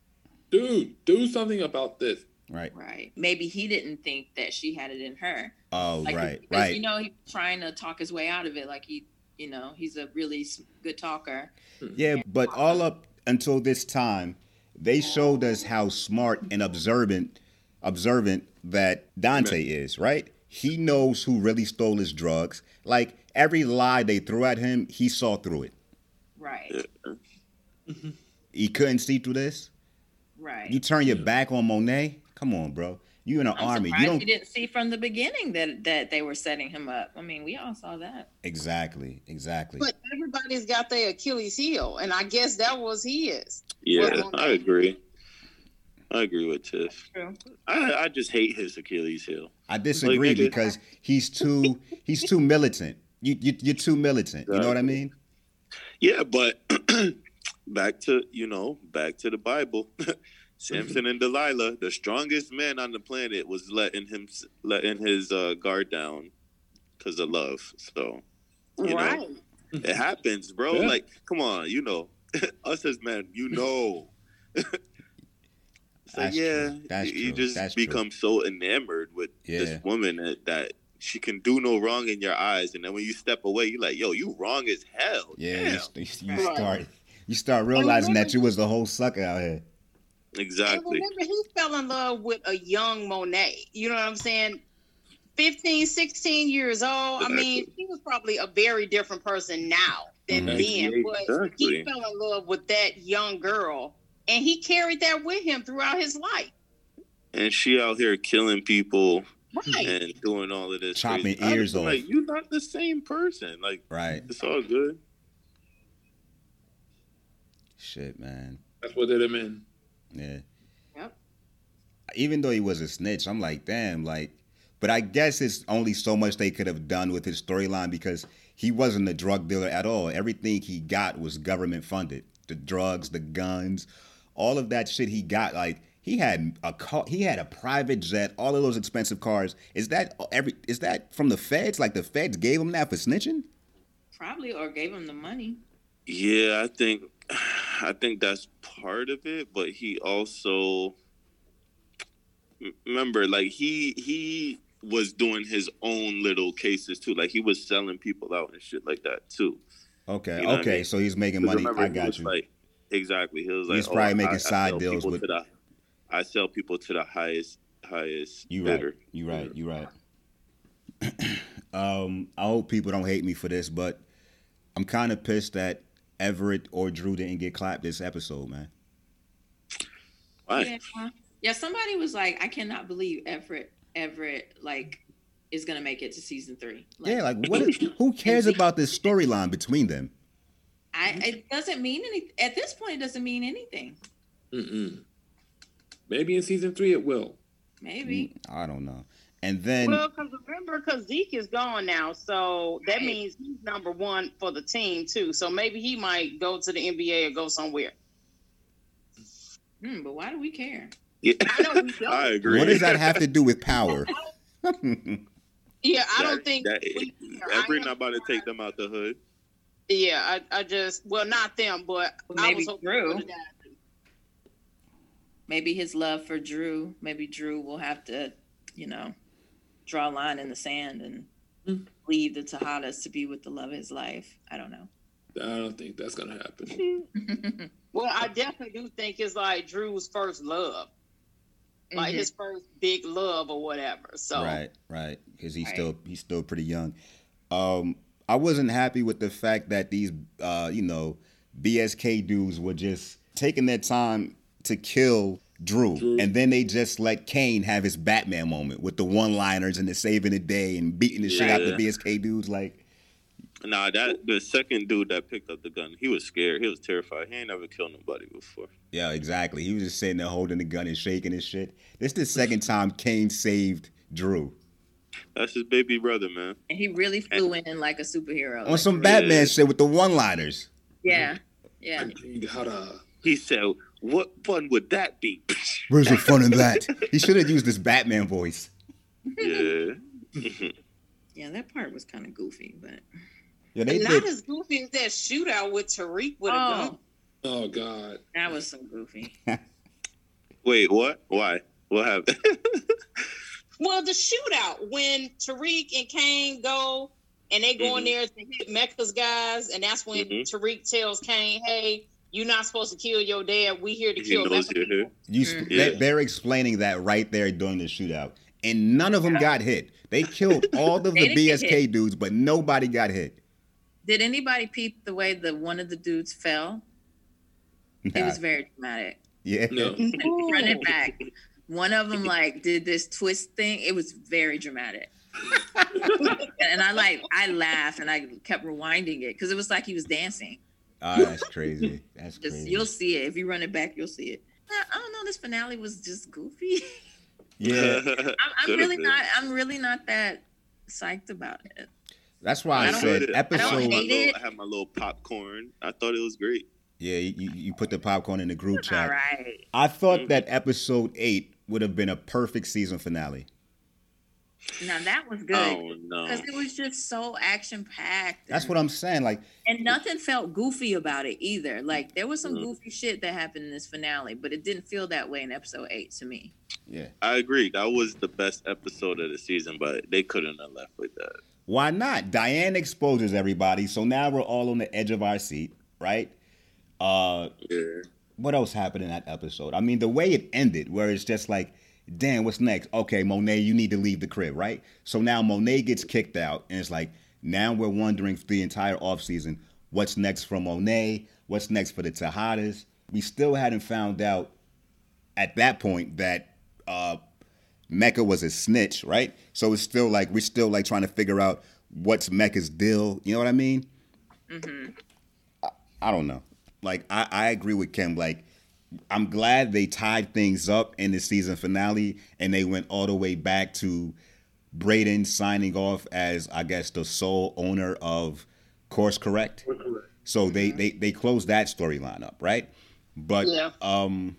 dude, do something about this. Right. Right. Maybe he didn't think that she had it in her. Oh, Like, right. because, Right. You know, he's trying to talk his way out of it. Like he, you know, he's a really good talker. Yeah, but all up until this time, they showed us how smart and observant observant that Dante is, right? He knows who really stole his drugs. Like every lie they threw at him, he saw through it. Right. He couldn't see through this. Right. You turn your back on Monet? Come on, bro. You in the I'm army. You don't you didn't see from the beginning that that they were setting him up. I mean, we all saw that. Exactly. Exactly. But everybody's got their Achilles heel, and I guess that was his. Yeah, I agree. I agree with Tiff. I, I just hate his Achilles heel. I disagree Like, because he's too he's too militant. You, you you're too militant. You know what I mean? Yeah, but back to you know back to the Bible. Samson and Delilah, the strongest man on the planet, was letting him letting his uh, guard down because of love. So you know it happens, bro. Yeah. Like, come on, you know, us as men, you know. so That's yeah, true. That's you true. just That's true. become so enamored with Yeah. this woman that, that she can do no wrong in your eyes, and then when you step away, you're like, yo, you wrong as hell. Yeah, you, you start you start realizing remember- that you was the whole sucker out here. And exactly. remember, he fell in love with a young Monet. You know what I'm saying? 15, 16 years old. I mean, he was probably a very different person now than Mhm. then. But he fell in love with that young girl, and he carried that with him throughout his life. And she out here killing people Right. and doing all of this. Chopping crazy- ears was off. Like, you're not the same person. Like, Right. it's all good. Shit, man. That's what did him in. Yeah. Yep. Even though he was a snitch, I'm like, damn, like. But I guess it's only so much they could have done with his storyline because he wasn't a drug dealer at all. Everything he got was government funded. The drugs, the guns, all of that shit he got. Like he had a car, he had a private jet, all of those expensive cars. Is that every? Is that from the feds? Like the feds gave him that for snitching? Probably or gave him the money. Yeah, I think I think that's part of it, but he also remember like he he was doing his own little cases too. Like he was selling people out and shit like that too. Okay, You know what I okay. mean? So he's making money. remember, I he got was you. Like, exactly. He was like, He's oh, probably making I- I side sell deals people with- To the, I sell people to the highest highest You right. You right. You right. um, I hope people don't hate me for this, but I'm kind of pissed that Everett or Drew didn't get clapped this episode, man. Why? Yeah. Yeah, somebody was like, I cannot believe Everett Everett like is gonna make it to season three. yeah, like what? Is, who cares about this storyline between them? I it doesn't mean anything at this point it doesn't mean anything. Mm-mm. Maybe in season three it will. Maybe. I don't know. And then Well, because remember, because Zeke is gone now, so that Right. means he's number one for the team too. So maybe he might go to the NBA or go somewhere. Hmm, but why do we care? Yeah, I know we don't. I agree. what does that have to do with power? Yeah, I don't think that, we care. I Everett am- not about to take them out the hood. Yeah, I, I just well, not them, but Well, I maybe was hoping Drew. For the guys. Maybe his love for Drew. Maybe Drew will have to, you know, draw a line in the sand and Hmm. leave the Tejadas to be with the love of his life. I don't know. I don't think that's gonna happen. Well, I definitely do think it's like Drew's first love, like Mhm. his first big love or whatever. So Right, right. Because he's Right. still he's still pretty young. Um, I wasn't happy with the fact that these uh, you know, BSK dudes were just taking their time to kill Drew, Drew. and then they just let Cane have his Batman moment with the one-liners and the saving the day and beating the shit out the BSK dudes. Like, Nah, that the second dude that picked up the gun, he was scared. He was terrified. He ain't never killed nobody before. yeah, exactly. He was just sitting there holding the gun and shaking his shit. This is the second time Cane saved Drew That's his baby brother, man. And he really flew in like a superhero. on Like, some Yeah. Batman shit with the one-liners. yeah. Yeah. I need how to. He said, "What fun would that be?" Where's the fun in that? He should have used his Batman voice. yeah. Yeah, that part was kind of goofy, but Yeah, they not did. as goofy as that shootout with Tariq with a oh, gun. Oh God. that was so goofy. Wait, what? Why? What happened? Well, the shootout when Tariq and Cane go and they go in Mhm. there to hit Mecca's guys, and that's when Mhm. Tariq tells Cane, "Hey, you're not supposed to kill your dad. We here to he kill knows you're here. You, mm. they, Yeah. they're explaining that right there during the shootout, and none of them got hit. They killed all of the BSK dudes, but nobody got hit. Did anybody peep the way that one of the dudes fell? It was very dramatic. yeah, No. Run it back. One of them like did this twist thing. It was very dramatic. and I like I laughed and I kept rewinding it because it was like he was dancing. Ah, that's crazy. That's Just crazy. you'll see it if you run it back. You'll see it. I, I don't know. This finale was just goofy. Yeah, I'm, I'm really been. not. I'm really not that psyched about it. that's why I, I don't- said I don't had episode. my hate little, it. I had my little popcorn. I thought it was great. Yeah, you, you put the popcorn in the group chat. right. I thought Mhm. that episode eight would have been a perfect season finale. Now that was good Oh no! because it was just so action packed. That's what I'm saying. Like, And nothing felt goofy about it either. Like there was some Mhm. goofy shit that happened in this finale, but it didn't feel that way in episode eight to me. yeah, I agree. That was the best episode of the season, but they couldn't have left with that. why not? Diane exposes everybody, so now we're all on the edge of our seat, right? Uh, Yeah. what else happened in that episode? I mean, the way it ended, where it's just like, damn, what's next? Okay, Monet, you need to leave the crib, right? So now Monet gets kicked out, and it's like, now we're wondering for the entire offseason, what's next for Monet? What's next for the Tejadas? We still hadn't found out at that point that uh, Mecca was a snitch, right? So it's still like, we're still like trying to figure out what's Mecca's deal. You know what I mean? hmm I don't know. like I, I agree with Kim. Like I'm glad they tied things up in the season finale and they went all the way back to Brayden signing off as I guess the sole owner of Course Correct. So they they they closed that storyline up, right? But Yeah. um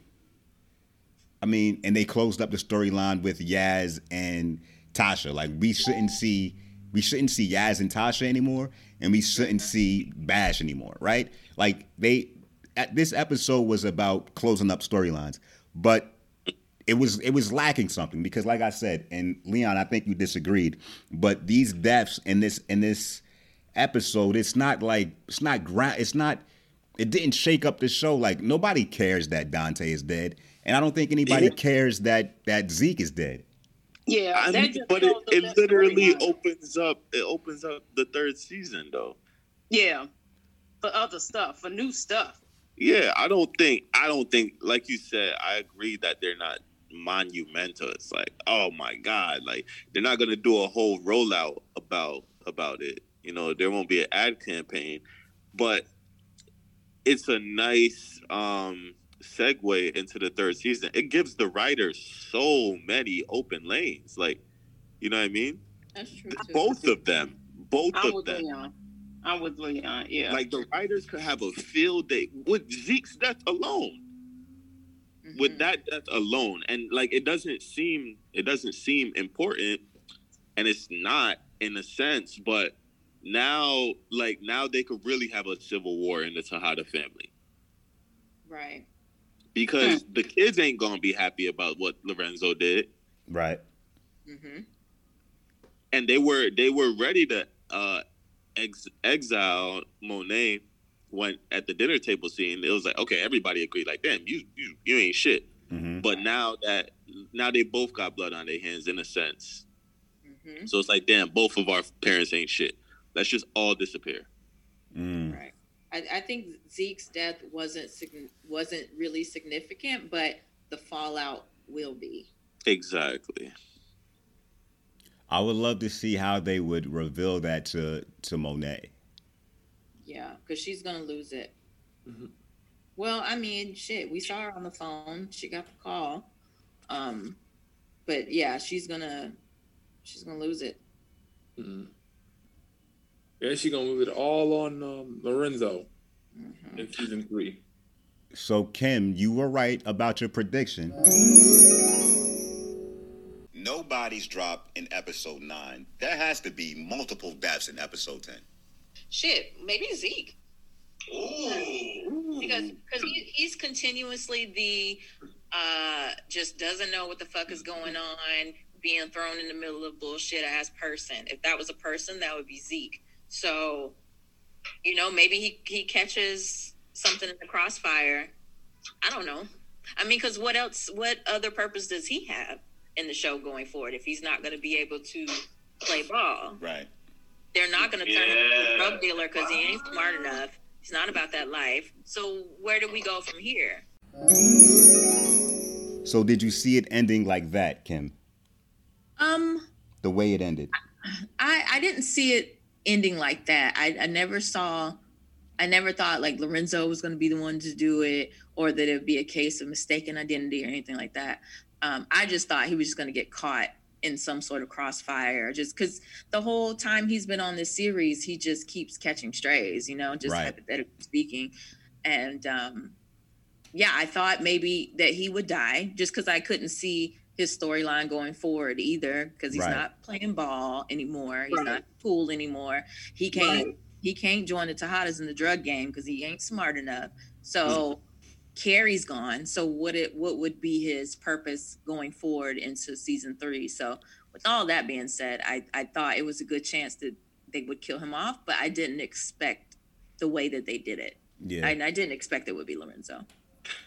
I mean, and they closed up the storyline with Yaz and Tasha. Like we shouldn't see we shouldn't see Yaz and Tasha anymore, and we shouldn't see Bash anymore, right? Like they at this episode was about closing up storylines, but it was it was lacking something because like I said, and Leon, I think you disagreed, but these deaths in this in this episode, it's not like it's not ground it's not it didn't shake up the show. Like nobody cares that Dante is dead. And I don't think anybody Yeah. cares that that Zeke is dead. Yeah, I mean, but it, it literally storyline. opens up. It opens up the third season, though. Yeah, for other stuff, for new stuff. Yeah, I don't think. I don't think. Like you said, I agree that they're not monumental. It's like, oh my god, like they're not gonna do a whole rollout about about it. You know, there won't be an ad campaign, but it's a nice um segue into the third season. It gives the writers so many open lanes. Like, you know what I mean? That's true too. Both of them. Both I'm of them. Leon. I'm with Leon. Yeah. Like the writers could have a field day with Zeke's death alone. Mhm. With that death alone, and like it doesn't seem it doesn't seem important, and it's not in a sense. But now, like now, they could really have a civil war in the Tejada family right. because the kids ain't gonna be happy about what Lorenzo did, Right. hmm and they were they were ready to uh, ex- exile Monet when at the dinner table scene. It was like okay, everybody agreed like, damn, you you you ain't shit. hmm But now that now they both got blood on their hands in a sense. hmm So it's like, damn, both of our parents ain't shit. Let's just all disappear. Mm. Right. I, I think Zeke's death wasn't wasn't really significant, but the fallout will be. Exactly. I would love to see how they would reveal that to to Monet. Yeah, because she's gonna lose it. Mhm. Well, I mean, shit, we saw her on the phone. She got the call. Um, but yeah, she's gonna she's gonna lose it. Mhm. Yeah, she gonna move it all on um, Lorenzo Mhm. in season three. So Kim, you were right about your prediction. Nobody's dropped in episode nine. There has to be multiple deaths in episode ten. Shit, maybe Zeke. Ooh. Because cause he, he's continuously the uh just doesn't know what the fuck is going on, being thrown in the middle of bullshit ass person. If that was a person, that would be Zeke. So, you know, maybe he he catches something in the crossfire. I don't know. I mean, because what else? What other purpose does he have in the show going forward if he's not going to be able to play ball? Right. They're not going to turn him into a drug dealer because he ain't smart enough. He's not about that life. So where do we go from here? So did you see it ending like that, Kim? Um, The way it ended. I I didn't see it ending like that. I I never saw. I never thought like Lorenzo was going to be the one to do it, or that it would be a case of mistaken identity or anything like that. Um, I just thought he was just going to get caught in some sort of crossfire, just because the whole time he's been on this series, he just keeps catching strays, you know, just Right. hypothetically speaking. And um, yeah, I thought maybe that he would die, just because I couldn't see his storyline going forward either, because he's Right. not playing ball anymore. He's Right. not cool anymore. He can't he can't join the Tejadas in the drug game because he ain't smart enough. So Carrie's gone. So what it what would be his purpose going forward into season three? So with all that being said, I, I thought it was a good chance that they would kill him off, but I didn't expect the way that they did it. Yeah. I, I didn't expect it would be Lorenzo.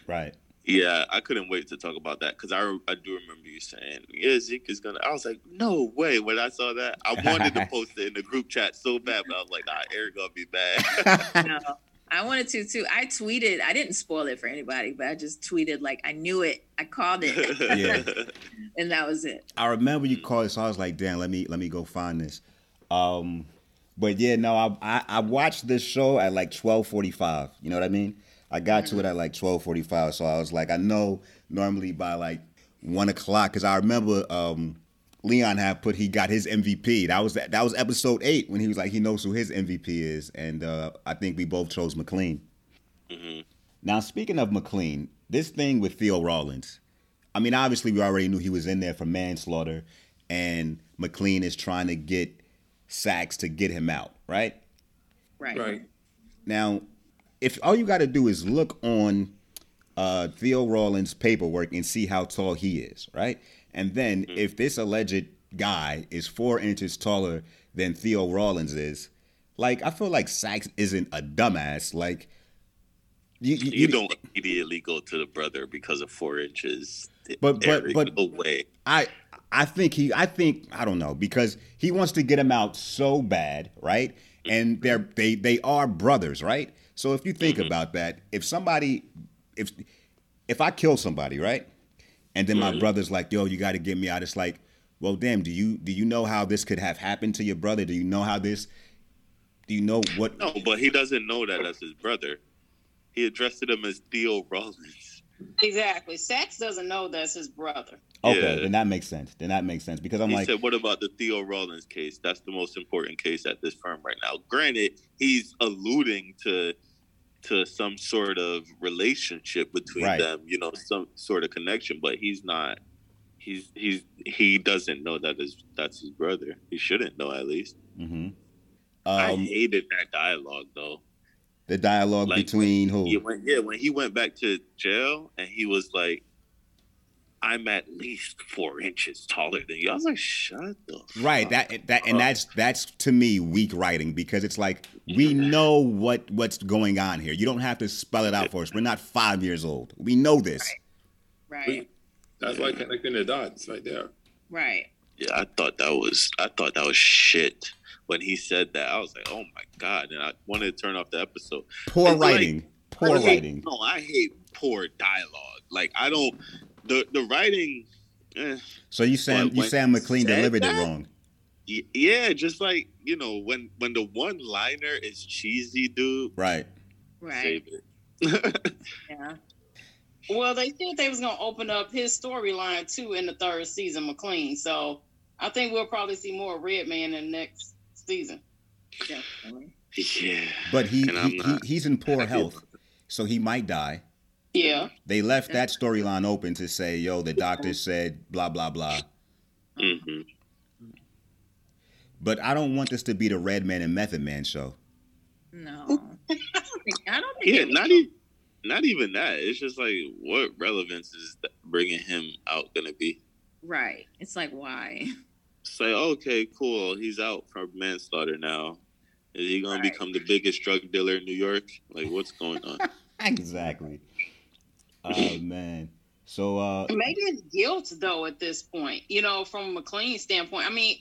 right. Yeah, I couldn't wait to talk about that because I, I do remember you saying, yeah, Zeke is gonna. I was like, no way. When I saw that, I wanted to post it in the group chat so bad, but I was like, ah, Eric gonna be mad. no, I wanted to too. I tweeted. I didn't spoil it for anybody, but I just tweeted like I knew it. I called it, Yeah. and that was it. I remember you called it, so I was like, "Damn, let me let me go find this." Um, but yeah, no, I, I I watched this show at like twelve forty five. You know what I mean? I got to it at like twelve forty five, so I was like, I know normally by like one o'clock, because I remember um, Leon had put he got his MVP. That was that was episode eight when he was like he knows who his MVP is, and uh, I think we both chose MacLean. hmm Now speaking of MacLean, this thing with Theo Rawlins, I mean obviously we already knew he was in there for manslaughter, and MacLean is trying to get Sax to get him out, right? Right. Right. Now, if all you got to do is look on uh, Theo Rawlins' paperwork and see how tall he is, right? And then mm-hmm. if this alleged guy is four inches taller than Theo Rawlins is, like I feel like Sax isn't a dumbass. Like you, you, You don't immediately go to the brother because of four inches. But- but- but- no way. I I think he I think I don't know because he wants to get him out so bad, right? Mm-hmm. And they're they they are brothers, right? So if you think mm-hmm. about that, if somebody if if I kill somebody, right? And then my brother's like, "Yo, you got to get me out." It's like, "Well, damn, do you do you know how this could have happened to your brother? Do you know how this do you know what No, but he doesn't know that as his brother. He addressed him as Theo Rollins. Exactly. Sax doesn't know that's his brother. Okay, Yeah. then that makes sense. Then that makes sense because I'm he like said, "What about the Theo Rollins case? That's the most important case at this firm right now." Granted, he's alluding to to some sort of relationship between Right. them, you know, some sort of connection, but he's not. He's he's he doesn't know that is that's his brother. He shouldn't know at least. mhm. I um, hated that dialogue though. the dialogue like, between who? Yeah, when he went back to jail and he was like, "I'm at least four inches taller than you." I was like, "Shut the Right. fuck That that and up." that's that's to me weak writing because it's like we know what what's going on here. You don't have to spell it out for us. We're not five years old. We know this. Right. That's like connecting the dots right there. Right. Yeah, I thought that was I thought that was shit when he said that. I was like, "Oh my god!" And I wanted to turn off the episode. Poor It's like- writing. Poor I hate- writing. No, I hate poor dialogue. Like I don't the the writing. Eh, So you saying you when saying MacLean said delivered it wrong? yeah, just like you know when when the one liner is cheesy, dude. Right. Right. Save it. Yeah. Well, they said they was gonna open up his storyline too in the third season, McLean. So I think we'll probably see more Red Man in the next season. Definitely. yeah. But he, And I'm he, he he's in poor health, so he might die. Yeah. They left that storyline open to say, "Yo, the doctor said blah blah blah." hmm But I don't want this to be the Red Man and Method Man show. No. I don't think. I don't think. Yeah, not even not even that. It's just like what relevance is bringing him out gonna be? Right. It's like why? It's like okay, cool. He's out for manslaughter now. Is he gonna become the biggest drug dealer in New York? Like what's going on? exactly. Oh man. So uh Maybe it's guilt though at this point. You know, from a MacLean's standpoint. I mean,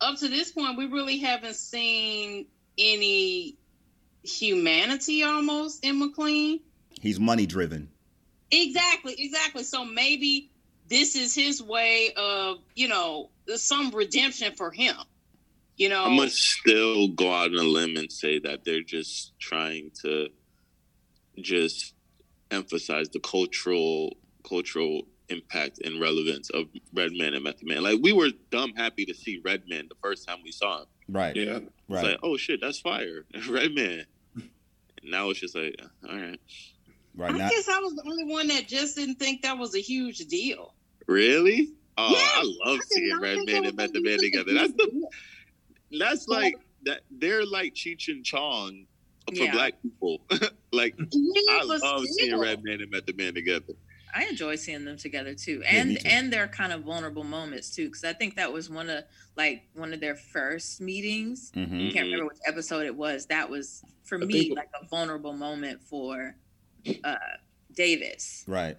up to this point, we really haven't seen any humanity almost in MacLean. he's money driven. Exactly, exactly. So maybe this is his way of, you know, some redemption for him. You know, I must still go out on a limb and say that they're just trying to just emphasize the cultural cultural impact and relevance of Redman and Method Man. Like we were dumb happy to see Redman the first time we saw him. Right. Yeah. It's Right. like, oh shit, that's fire, Redman. And now it's just like, all right, right I now. guess I was the only one that just didn't think that was a huge deal. really? Oh, Yes, I love I seeing Redman and Method Man together. That's the that's like that. They're like Cheech and Chong for Yeah. black people. like I love seeing still. Redman and Method Man together. I enjoy seeing them together too, Yeah, and too. and their kind of vulnerable moments too, because I think that was one of like one of their first meetings. hmm I can't remember which episode it was. That was for I me think- like a vulnerable moment for uh Davis. Right.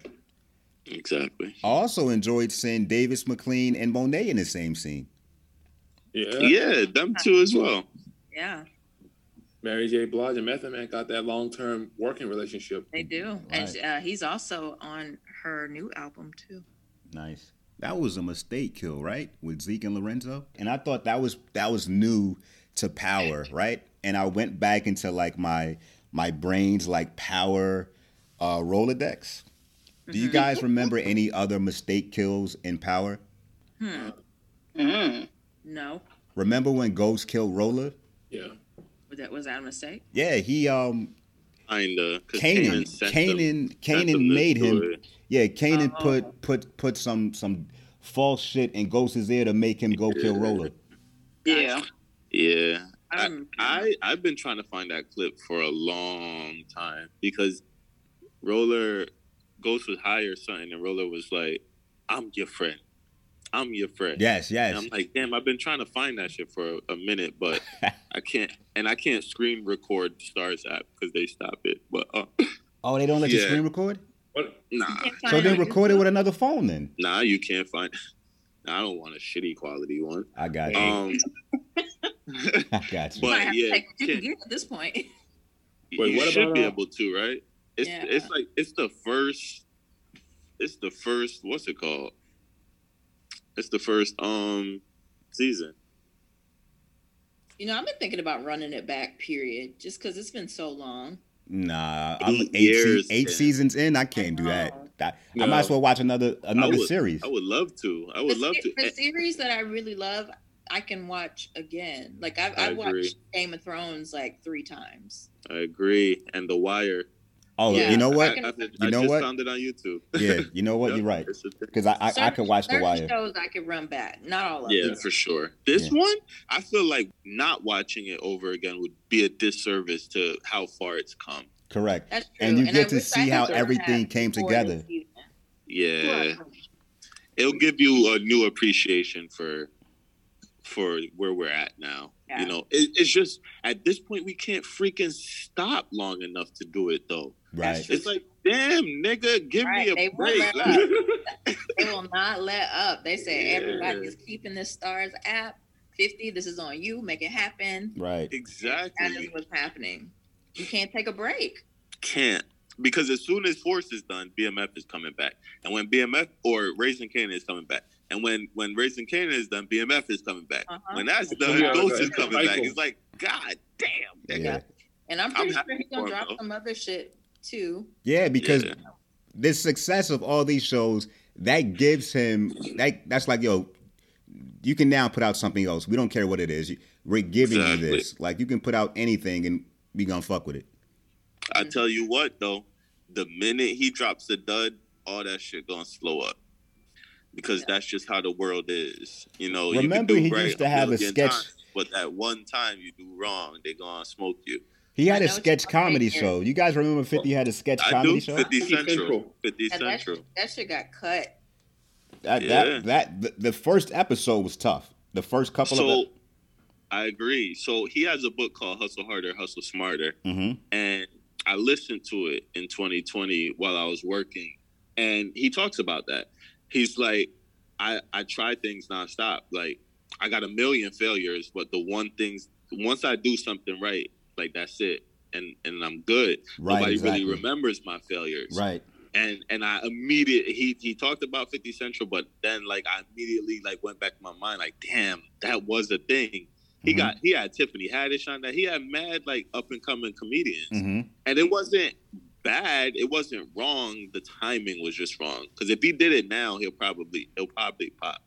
Exactly. I also enjoyed seeing Davis MacLean and Monet in the same scene. Yeah. Yeah, them two as well. Yeah, Mary J. Blige and Method Man got that long term working relationship. they do, and uh, he's also on her new album too. Nice. That was a mistake kill, right? With Zeke and Lorenzo. And I thought that was that was new to power, right? And I went back into like my my brain's like power uh, Rolodex. Do you guys remember any other mistake kills in Power? Hmm. Mm-hmm. No. Remember when Ghost killed Roller? Yeah. Was that was that a mistake? Yeah, he um Kinda. 'cause Kanan sent them- Kanan sent Kanan made him it. yeah, Kanan Oh. put put put some some false shit in Ghost's ear to make him go kill Roller. Yeah. Yeah. I I. I I've been trying to find that clip for a long time because Roller Ghost was high or something, and Roller was like, "I'm your friend. I'm your friend." Yes, And yes. I'm like, damn, I've been trying to find that shit for a minute, but I can't, and I can't screen record Starz app because they stop it. But uh, oh, they don't let you screen record? What? nah, So then record it with another phone then. nah, you can't find. Nah, I don't want a shitty quality one. I got you. Um, I got you. You but have yeah, take you can get at this point. Wait, you what should about, be able to, right? It's Yeah. it's like it's the first. It's the first. What's it called? It's the first um season. You know, I've been thinking about running it back. Period, just because it's been so long. Nah, I'm Eight eight, se- eight seasons in. I can't do that. know. I, I might as well watch another another would- series. I would love to. I would the, love to. The series that I really love, I can watch again. Like I've, I I agree. watched Game of Thrones like three times. I agree. And The Wire. Oh, Yeah, you know what? I can- I, I You know just what? found it on YouTube. Yeah, you know what? Yep, You're right. it's a thing. Because I I, I could watch The certain Wire. Shows I could run back, not all of Yeah, them. for sure. This Yeah. one, I feel like not watching it over again would be a disservice to how far it's come. Correct. That's true. And you I get to see how everything came together. Yeah, it'll give you a new appreciation for for where we're at now. Yeah. You know, it, it's just at this point we can't freaking stop long enough to do it though. Right. It's like, damn, nigga, give Right, me they a won't break. let up. They will not let up. They say Yeah. everybody's keeping the Starz app. 50, this is on you. Make it happen. Right. That is exactly. what's happening. You can't take a break. Can't because as soon as Force is done, BMF is coming back, and when BMF or Raising Kanan is coming back, and when when Raising Kanan is done, BMF is coming back. Uh-huh. When that's done, Yeah, Ghost okay. is coming back. Cycle. It's like, God damn. nigga. Yeah. And I'm I'm pretty sure he's gonna for him, drop though. some other shit too. Yeah, because Yeah. the success of all these shows that gives him that that's like yo, you can now put out something else. We don't care what it is. You- We're giving Exactly. you this. Like you can put out anything and we gonna fuck with it. I tell you what though, the minute he drops the dud, all that shit gonna slow up. Because that's just how the world is. You know, Remember, you he can do right used to have a million sketch- times, but that one time you do wrong, they gonna smoke you. He had I a know what sketch comedy about. show. You guys remember Fifty had a sketch I comedy do. show? 50 50 Central. Central. 50 Yeah, that, Central. shit, that shit got cut. That, Yeah. that that the, the first episode was tough. The first couple So of I agree. So he has a book called Hustle Harder, Hustle Smarter. hmm and I listened to it in 2020 while I was working, and he talks about that. He's like, I I try things nonstop. Like I got a million failures, but the one things once I do something right, like that's it, and and I'm good. Right, Nobody exactly. really remembers my failures, right. and and I immediately he he talked about 50 Central, but then like I immediately like went back to my mind like, damn, that was a thing. He Mhm. got he had Tiffany Haddish on that. He had mad like up and coming comedians hmm and it wasn't bad. It wasn't wrong. The timing was just wrong. Because if he did it now, he'll probably he'll probably pop.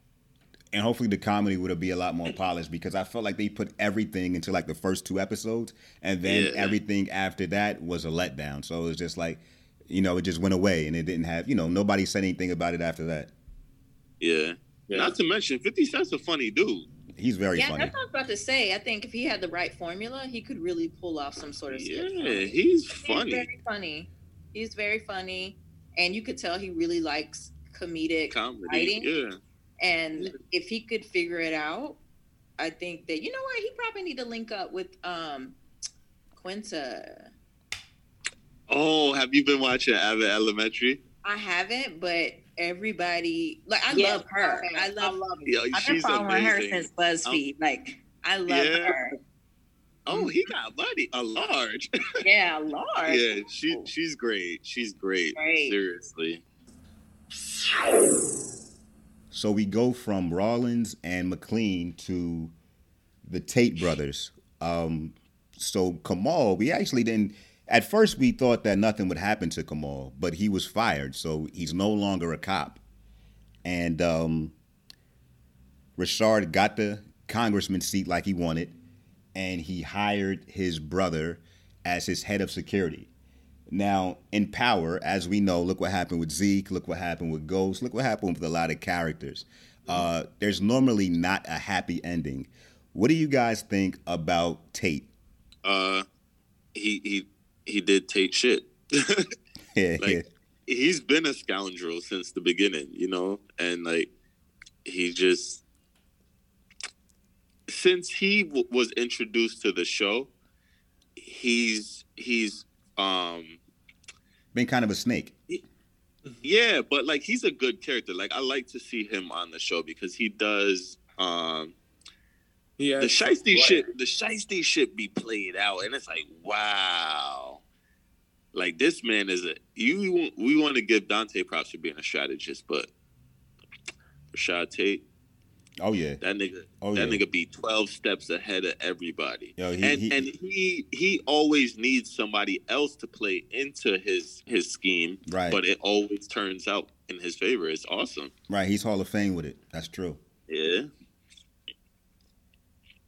And hopefully the comedy would be a lot more polished because I felt like they put everything into like the first two episodes, and then Yeah. everything after that was a letdown. So it was just like, you know, it just went away, and it didn't have, you know, nobody said anything about it after that. Yeah. Yeah. Not to mention, Fifty Cent's a funny dude. He's very yeah, funny. that's what I was about to say. I think if he had the right formula, he could really pull off some sort of sketch Yeah, comedy. he's He's funny. very funny. He's very funny, and you could tell he really likes comedic Comedy. writing. Yeah. And if he could figure it out, I think that you know what he probably need to link up with um Quinta. Oh, have you been watching Abbott Elementary? I haven't, but everybody like I Yes, love her. I I love. love it. Yeah, I've been she's following her since BuzzFeed. Like I love Yeah. her. Oh, he got money. A large. Yeah, large. yeah, she she's great. She's great. Great. Seriously. So we go from Rollins and MacLean to the Tate brothers. Um, so Kamal, we actually didn't. at first we thought that nothing would happen to Kamal, but he was fired, so he's no longer a cop. And um, Richard got the congressman seat like he wanted, and he hired his brother as his head of security. Now, in Power, as we know, look what happened with Zeke, look what happened with Ghost, look what happened with a lot of characters. Uh, there's normally not a happy ending. What do you guys think about Tate? Uh, he he he did Tate shit. Yeah, yeah. like he's been a scoundrel since the beginning, you know, and like he just since he w- was introduced to the show, he's he's um Been kind of a snake. yeah, but like he's a good character. Like I like to see him on the show because he does um He the has shiesty shit the shiesty shit be played out and it's like wow like this man is a you we want to give dante props for being a strategist but rashad tate Oh yeah. that nigga Oh that yeah. nigga be 12 steps ahead of everybody Yo, he, and he, and he he always needs somebody else to play into his his scheme right, but it always turns out in his favor it's awesome right. He's Hall of Fame with it. That's true. yeah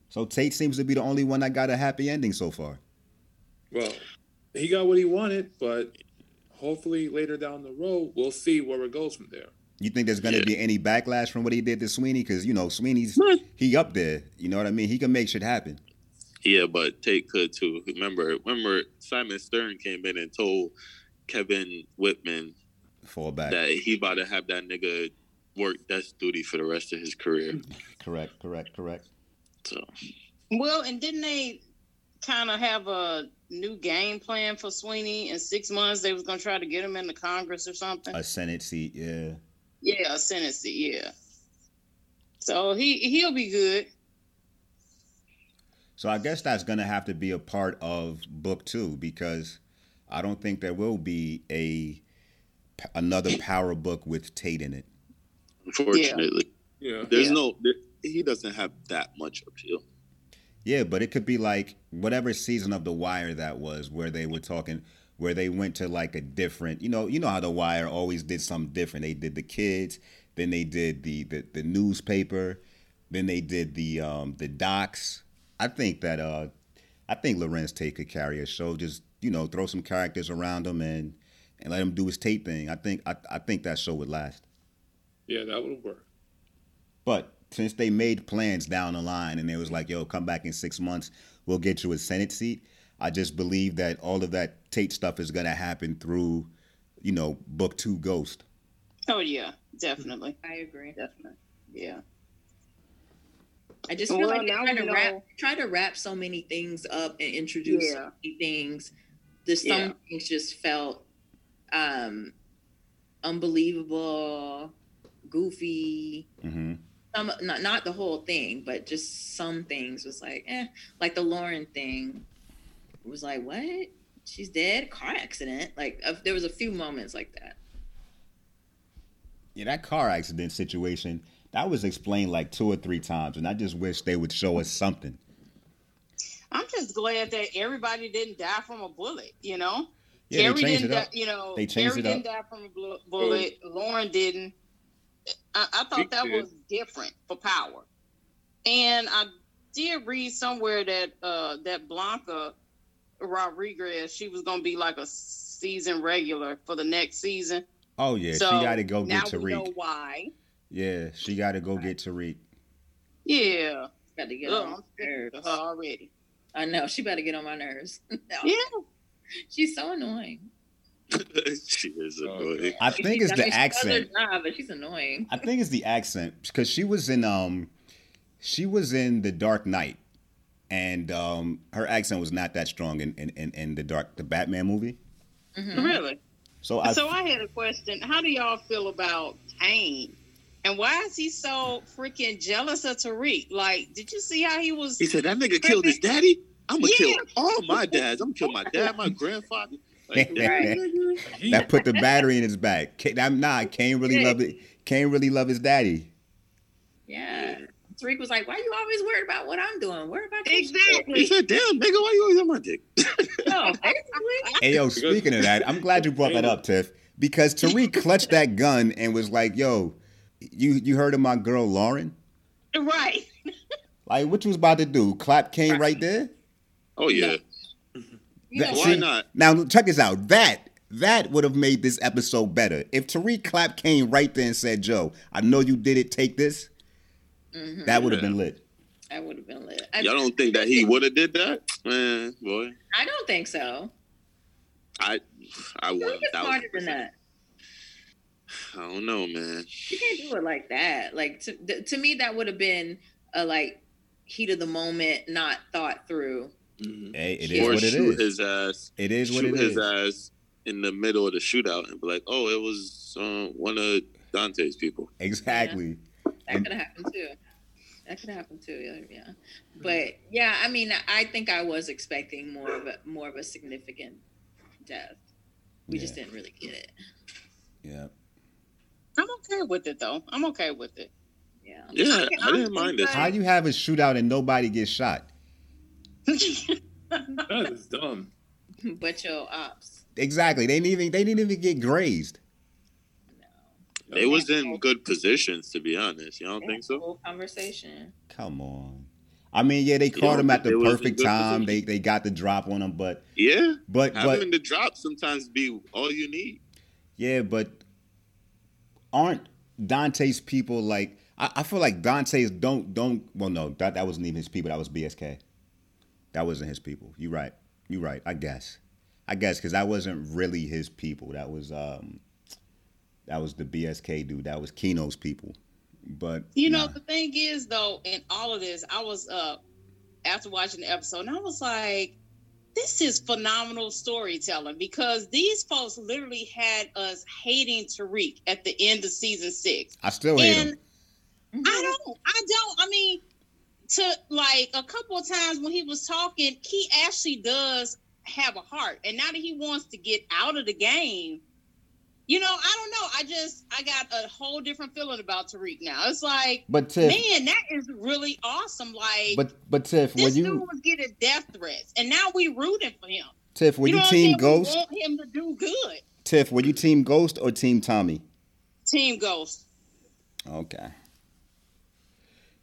So Tate seems to be the only one that got a happy ending so far. Well, he got what he wanted, but hopefully later down the road we'll see where it goes from there. You think there's gonna Yeah. be any backlash from what he did to Sweeney? Because you know Sweeney's he up there. You know what I mean? He can make shit happen. Yeah, but Tate could too. Remember, remember Simon Stern came in and told Kevin Whitman Fall back. that he about to have that nigga work desk duty for the rest of his career. Correct. Correct. Correct. So Well, and didn't they kind of have a new game plan for Sweeney in six months? They was gonna try to get him into Congress or something. A Senate seat. Yeah. Yeah, a Senate. Yeah. So he he'll be good. So I guess that's gonna have to be a part of book two because I don't think there will be a another power book with Tate in it. unfortunately, Yeah. there's Yeah. no there, he doesn't have that much appeal. Yeah, but it could be like whatever season of The Wire that was, where they were talking, where they went to like a different, you know, you know how The Wire always did something different. They did the kids, then they did the the, the newspaper, then they did the um the docs. I think that uh, I think Larenz Tate could carry a show. Just you know, throw some characters around him and and let him do his Tate thing. I think I I think that show would last. Yeah, that would work. But since they made plans down the line and it was like, yo, come back in six months, we'll get you a Senate seat. I just believe that all of that Tate stuff is gonna happen through, you know, book two Ghost. Oh yeah, definitely, I agree. definitely. Yeah. I just feel Well, like they now try to know- wrap try to wrap so many things up and introduce so many things. There's some Yeah. things just felt um unbelievable, goofy. Mm-hmm. Some not not the whole thing, but just some things was like, eh. Like the Lauren thing was like, what? She's dead? Car accident? Like uh, there was a few moments like that. Yeah, that car accident situation that was explained like two or three times, and I just wish they would show us something. I'm just glad that everybody didn't die from a bullet. You know, Yeah, Terry they changed didn't it up. die. You know, They changed Terry it didn't die from a blu- bullet. Lauren didn't. I, I thought Zeke that did. was different for power. And I did read somewhere that uh that Blanca Rodriguez, she was gonna be like a season regular for the next season. Oh yeah, so she got to go now get we know Tariq. why. Yeah, she got to go get Tariq. Yeah, Got to get Ugh, on I'm my nerves. of her already. I know she better get on my nerves. No. Yeah, She's so annoying. she is Oh, annoying. I think it's I the mean, she accent. job, but she's annoying. I think it's the accent because she was in um, she was in the Dark Knight, and um, her accent was not that strong in in, in, in the Dark the Batman movie. Mhm. really. So I so I had a question. How do y'all feel about Cane? And why is he so freaking jealous of Tariq? Like, did you see how he was? He said that nigga killed his daddy. I'm gonna Yeah. kill all my dads. I'm gonna kill my dad, my grandfather. Like, damn, Right. nigga. He, that put the battery in his back. Ca- I'm not. Cane really love it. Cane really love his daddy. Yeah. It's Tariq was like, "Why you always worried about what I'm doing? Worry about exactly." He Exactly. said, "Damn, nigga, why you always on my dick?" No, oh, basically. Hey yo, speaking of that, I'm glad you brought that up, Tiff, because Tariq clutched that gun and was like, "Yo, you you heard of my girl Lauren? Right. Like, what you was about to do? Clap came right there. Oh yeah. You know, That- Why see, not? Now check this out. That that would have made this episode better if Tariq Clap came right there and said, "Joe, I know you did it. Take this." Mhm, That would have been lit. that would have been lit. I, Y'all don't think that he would have did that, man? Boy, I don't think so. I, I Tariq would. is smarter than that. I don't know, man. You can't do it like that. Like to th- to me, that would have been a like heat of the moment, not thought through. Mhm. Hey, it Yeah. is or what it shoot is. his ass. It is what shoot it his is. ass in the middle of the shootout and be like, "Oh, it was uh, one of Dante's people." Exactly. That And- could have happened too. That could happen too. Yeah, yeah. But yeah, I mean, I think I was expecting more of a more of a significant death. We just didn't really get it. Yeah. I'm okay with it though. I'm okay with it. Yeah. Yeah, Okay, I didn't mind this. How you have a shootout and nobody gets shot? That is dumb. but your ops. Exactly. They didn't even they didn't even get grazed. They was in good positions, to be honest. You don't think so? Whole conversation. Come on. I mean, yeah, they caught don't him at the they was in perfect good time. They they got the drop on him, but Yeah, but having but the drop sometimes be all you need. yeah, but aren't Dante's people like? I, I feel like Dante's don't don't. Well, no, that that wasn't even his people. That was BSK. That wasn't his people. You right. You right. I guess. I guess because that wasn't really his people. That was um, that was the BSK dude. That was Kino's people. But You know, nah. the thing is though, in all of this, I was uh after watching the episode, and I was like, this is phenomenal storytelling because these folks literally had us hating Tariq at the end of season six. I still hate and him. I don't, I don't, I mean, to like a couple of times when he was talking, he actually does have a heart. And now that he wants to get out of the game, you know, I don't know. I just, I got a whole different feeling about Tariq now. It's like, But Tiff, man, that is really awesome. Like, but but Tiff, this dude you was getting death threats, and now we rooting for him. Tiff, were you you, know what I'm team? Ghost? We want him to do good. Tiff, were you team Ghost or team Tommy? Team Ghost. Okay.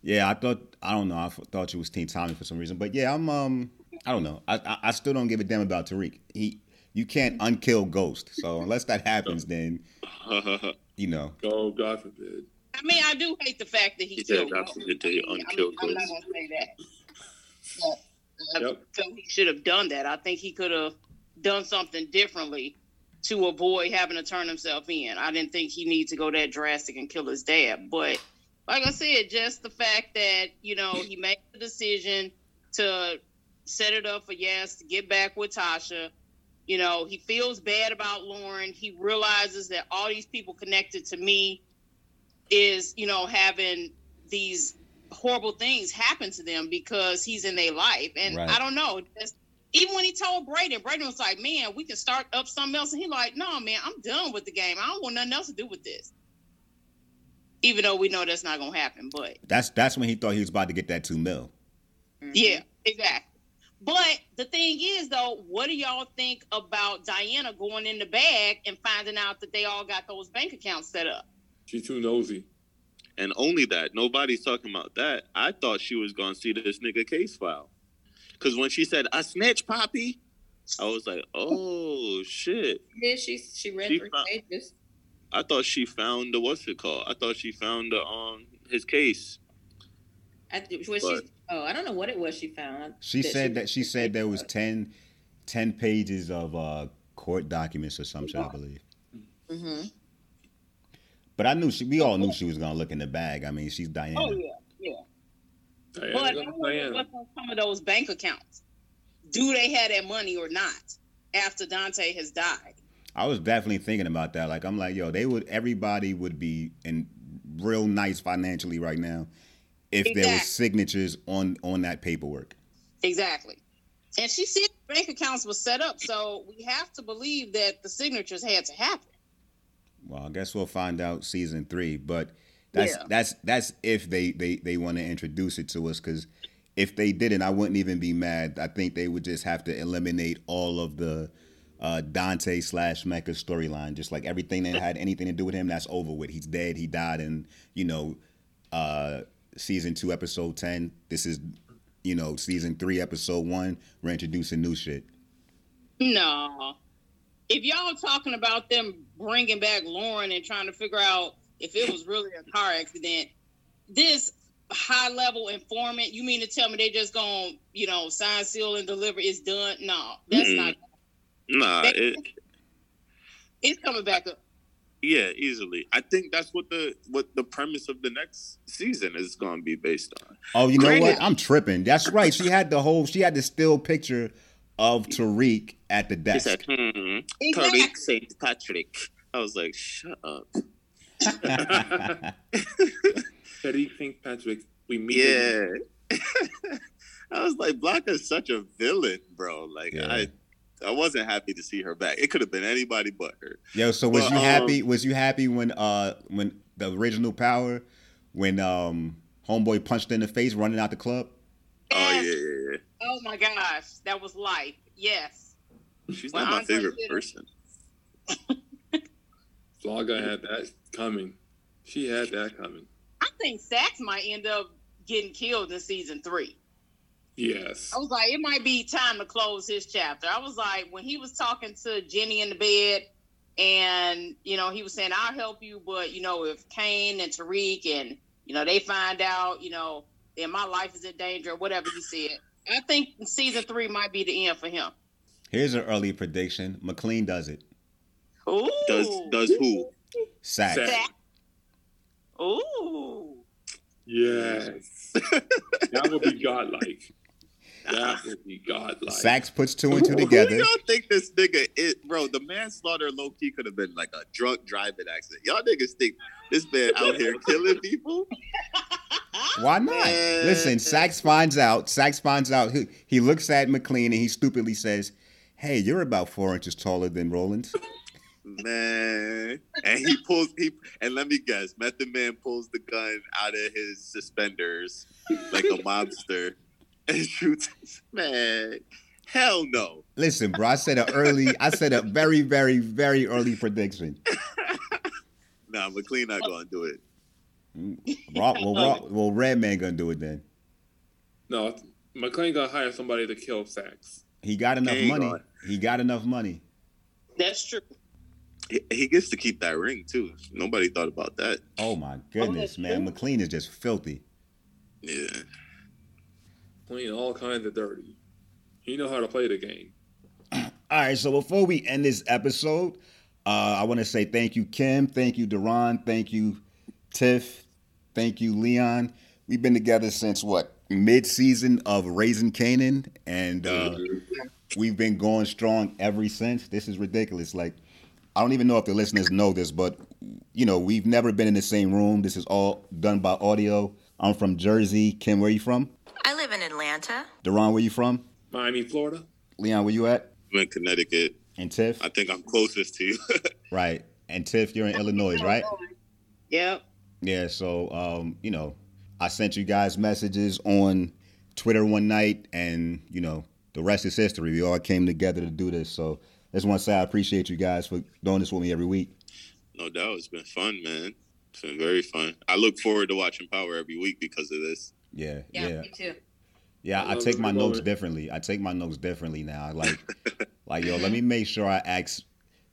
Yeah, I thought I don't know. I thought you was Team Tommy for some reason, but yeah, I'm um I don't know. I I, I still don't give a damn about Tariq. He you can't unkill Ghost. So unless that happens, then you know. Oh, God forbid. I mean, I do hate the fact that he He said, killed "God forbid that I you mean, unkill I'm, I'm not gonna say that. But I Yep. feel he should have done that. I think he could have done something differently to avoid having to turn himself in. I didn't think he needed to go that drastic and kill his dad. But like I said, just the fact that, you know, he made the decision to set it up for Yaz to get back with Tasha. You know, he feels bad about Lauren. He realizes that all these people connected to me is, you know, having these horrible things happen to them because he's in their life. And Right. I don't know, just even when he told Brayden, Brayden was like, "Man, we can start up something else," and he like, "No, man, I'm done with the game. I don't want nothing else to do with this." Even though we know that's not gonna happen, but That's that's when he thought he was about to get that two mil. Mhm. yeah, exactly. But the thing is, though, what do y'all think about Diana going in the bag and finding out that they all got those bank accounts set up? She's too nosy. And only that, nobody's talking about that. I thought she was gonna see this nigga case file, because when she said "I snitch, Poppy," I was like, "Oh shit!" Yeah, she she read She three found- pages. I thought she found the what's it called? I thought she found the um his case. I, th- was But- she, oh, I don't know what it was she found. She said that she said there was was 10, 10 pages of uh, court documents or something, I believe. hmm But I knew she. We all knew she was gonna look in the bag. I mean, she's Diana. Oh yeah, yeah. Diana, But I Diana. what's on some of those bank accounts. Do they have that money or not after Dante has died? I was definitely thinking about that. Like I'm like, yo, they would. Everybody would be in real nice financially right now if there was Exactly. signatures on on that paperwork. Exactly. And she said bank accounts were set up, so we have to believe that the signatures had to happen. Well, I guess we'll find out season three. But That's Yeah. that's that's if they they they want to introduce it to us because if they didn't, I wouldn't even be mad. I think they would just have to eliminate all of the uh, Dante slash Mecca storyline. Just like everything that had anything to do with him, that's over with. He's dead. He died and you know uh, season two, episode ten. This is you know season three, episode one. We're introducing new shit. No. If y'all talking about them bringing back Lauren and trying to figure out if it was really a car accident, this high level informant, you mean to tell me they just gonna, you know, sign, seal, and deliver? It's done? No, that's Mm-mm. not. Nah, it, It's coming back up. Yeah, easily. I think that's what the what the premise of the next season is going to be based on. Oh, you know Granted- what? I'm tripping. That's right. She had the whole. She had the still picture of Tariq at the He desk. said, hmm, Exactly. Tariq St. Patrick. I was like, shut up. Teddy St. Patrick. We meet. Yeah. I was like, Black is such a villain, bro. Like, Yeah. I I wasn't happy to see her back. It could have been anybody but her. Yo, so was Well, you um, happy? Was you happy when uh when the original power when um homeboy punched in the face running out the club? Oh, yeah, Yes. yeah, yeah. Oh my gosh, that was life. Yes. She's Well, not my Andre favorite did it. person. Flaga had that coming. She had that coming. I think Sax might end up getting killed in season three. Yes. I was like, it might be time to close his chapter. I was like, when he was talking to Jenny in the bed, and you know, he was saying, "I'll help you," but you know, if Cane and Tariq and you know they find out, you know, then my life is in danger, or whatever he said. I think season three might be the end for him. Here's an early prediction. MacLean does it. Ooh, Does does who? Sax. Sax. Sax. Ooh, Yes. that would be godlike. That would be godlike. Sax puts two and two together. Who do together. y'all think this nigga is, bro? The manslaughter low key could have been like a drunk driving accident. Y'all niggas think this man out here killing people? Why not? Man. Listen, Sax finds out. Sax finds out. He, he looks at MacLean and he stupidly says, "Hey, you're about four inches taller than Rollins." Man, and he pulls he and let me guess, Method Man pulls the gun out of his suspenders like a mobster and shoots. Man, hell no. Listen, bro, I said a early. I said a very, very, very early prediction. Nah, MacLean not gonna do it. Mm, Raw, well, Raw, well, Redman gonna do it then. No, MacLean gonna hire somebody to kill Sax. He got enough Hang money. on. He got enough money. that's true. He, he gets to keep that ring too. Nobody thought about that. Oh my goodness, oh, that's man! true. MacLean is just filthy. Yeah. Playing all kinds of dirty. He know how to play the game. All right, so before we end this episode, uh, I want to say thank you, Kim. Thank you, Deron. Thank you, Tiff. Thank you, Leon. We've been together since what mid-season of Raising Kanan, and uh, we've been going strong ever since. This is ridiculous. Like, I don't even know if the listeners know this, but you know, we've never been in the same room. This is all done by audio. I'm from Jersey. Kim, where are you from? I live in Atlanta. Deron, where you from? Miami, Florida. Leon, where you at? I'm in Connecticut. And Tiff? I think I'm closest to you. Right. And Tiff, you're in Illinois, right? Yep. Yeah, so um, you know, I sent you guys messages on Twitter one night and, you know, the rest is history. We all came together to do this. So I just want to say I appreciate you guys for doing this with me every week. no doubt. It's been fun, man. It's been very fun. I look forward to watching Power every week because of this. Yeah, Yeah, yeah. me too. Yeah, I I take my I notes it. differently. I take my notes differently now. Like, like yo, let me make sure I ask.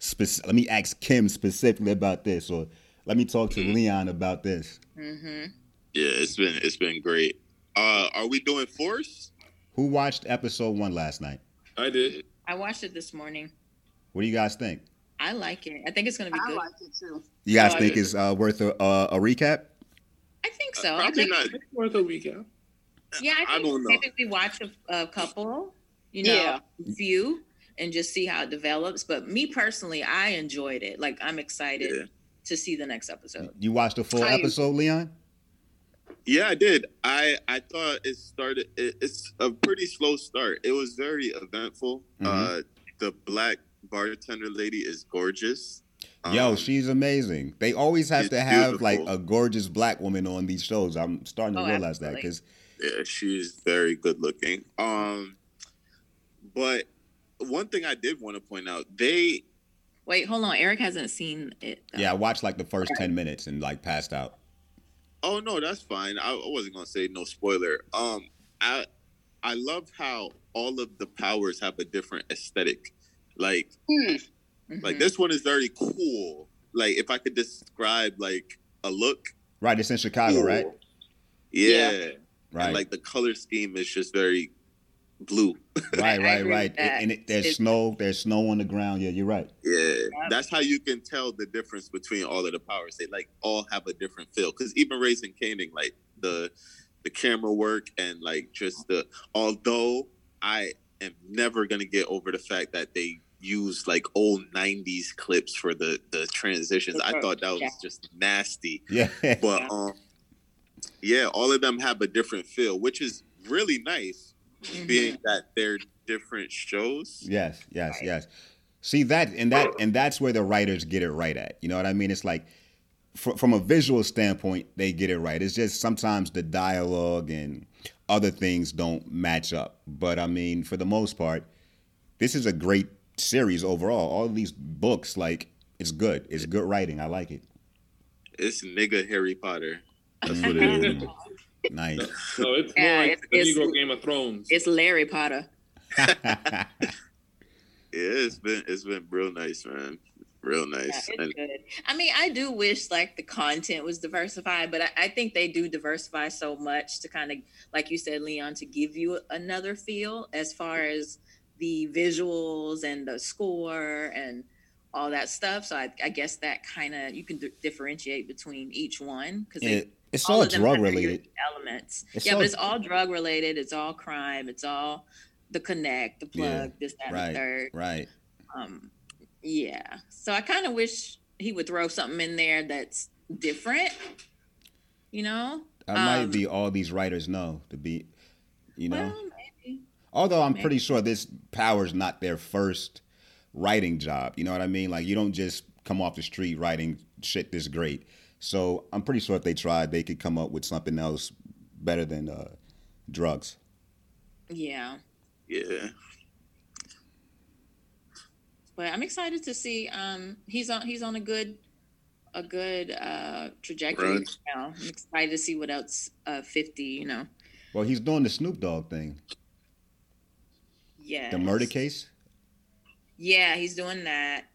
Spec- let me ask Kim specifically about this, or let me talk to Leon about this. hmm Yeah, it's been it's been great. Uh, are we doing Force? Who watched episode one last night? I did. I watched it this morning. What do you guys think? I like it. I think it's going to be I good. like it too. You guys Oh, think it's uh, worth a, uh, a recap? I think so. Uh, I probably think, not. It's worth a recap. Yeah, I I think don't know. maybe we watch a, a couple, you know, Yeah. few, and just see how it develops. But me personally, I enjoyed it. Like I'm excited Yeah. to see the next episode. You watched the full I- episode, Leon? Yeah, I did. I I thought it started. It, it's a pretty slow start. It was very eventful. Mhm. Uh, the black bartender lady is gorgeous. Yo, Um, she's amazing. They always have to have like a gorgeous black woman on these shows. I'm starting to Oh, realize that because Yeah, she's very good looking. Um, but one thing I did want to point out, they Wait, hold on. Eric hasn't seen it. though. yeah, I watched like the first ten minutes and like passed out. Oh no, that's fine. I, I wasn't gonna say no spoiler. Um, I I love how all of the powers have a different aesthetic. Like Hmm. like Mhm. this one is very cool. Like if I could describe like a look, Right, it's in Chicago, right? Yeah. Yeah. Right, And like the color scheme is just very blue. right, right, right. that. And it, there's It's- snow. There's snow on the ground. Yeah, you're right. Yeah, that's how you can tell the difference between all of the powers. They like all have a different feel. Because even Raising Kanan, like the the camera work and like just the. Although I am never gonna get over the fact that they use like old '90s clips for the the transitions. I thought that was Yeah. just nasty. Yeah, But um, yeah, all of them have a different feel, which is really nice, Mhm. being that they're different shows. yes, yes, yes. See that, and that, and that's where the writers get it right at. You know what I mean? It's like fr- from a visual standpoint, they get it right. It's just sometimes the dialogue and other things don't match up. But I mean, for the most part, this is a great series overall. All of these books, like, it's good. It's good writing. I like it. It's nigga Harry Potter. That's what it is. Nice. No, it's Yeah, more like it's- the it's- Negro Game of Thrones. It's Larry Potter. Yeah, it's been it's been real nice, man. Real Yeah, nice. it's and good. I mean, I do wish like the content was diversified, but I, I think they do diversify so much to kind of, like you said, Leon, to give you another feel as far as the visuals and the score and all that stuff. So I, I guess that kind of you can d- differentiate between each one because It- it's all, them drug related elements. It's yeah, all- but it's all drug related. It's all crime. It's all the connect, the plug, Yeah, this, that, right. and third. Right. Um, yeah. So I kind of wish he would throw something in there that's different. You know? Might Um, be all these writers know to be, you know. Well, maybe. Although I'm maybe. pretty sure this power's not their first writing job. You know what I mean? Like you don't just come off the street writing shit this great. So I'm pretty sure if they tried, they could come up with something else better than uh, drugs. Yeah. yeah. But I'm excited to see. Um, he's on. He's on a good, a good uh trajectory Run. now. I'm excited to see what else. Uh, 50. You know. Well, he's doing the Snoop Dogg thing, Yeah. the murder case. Yeah, he's doing that,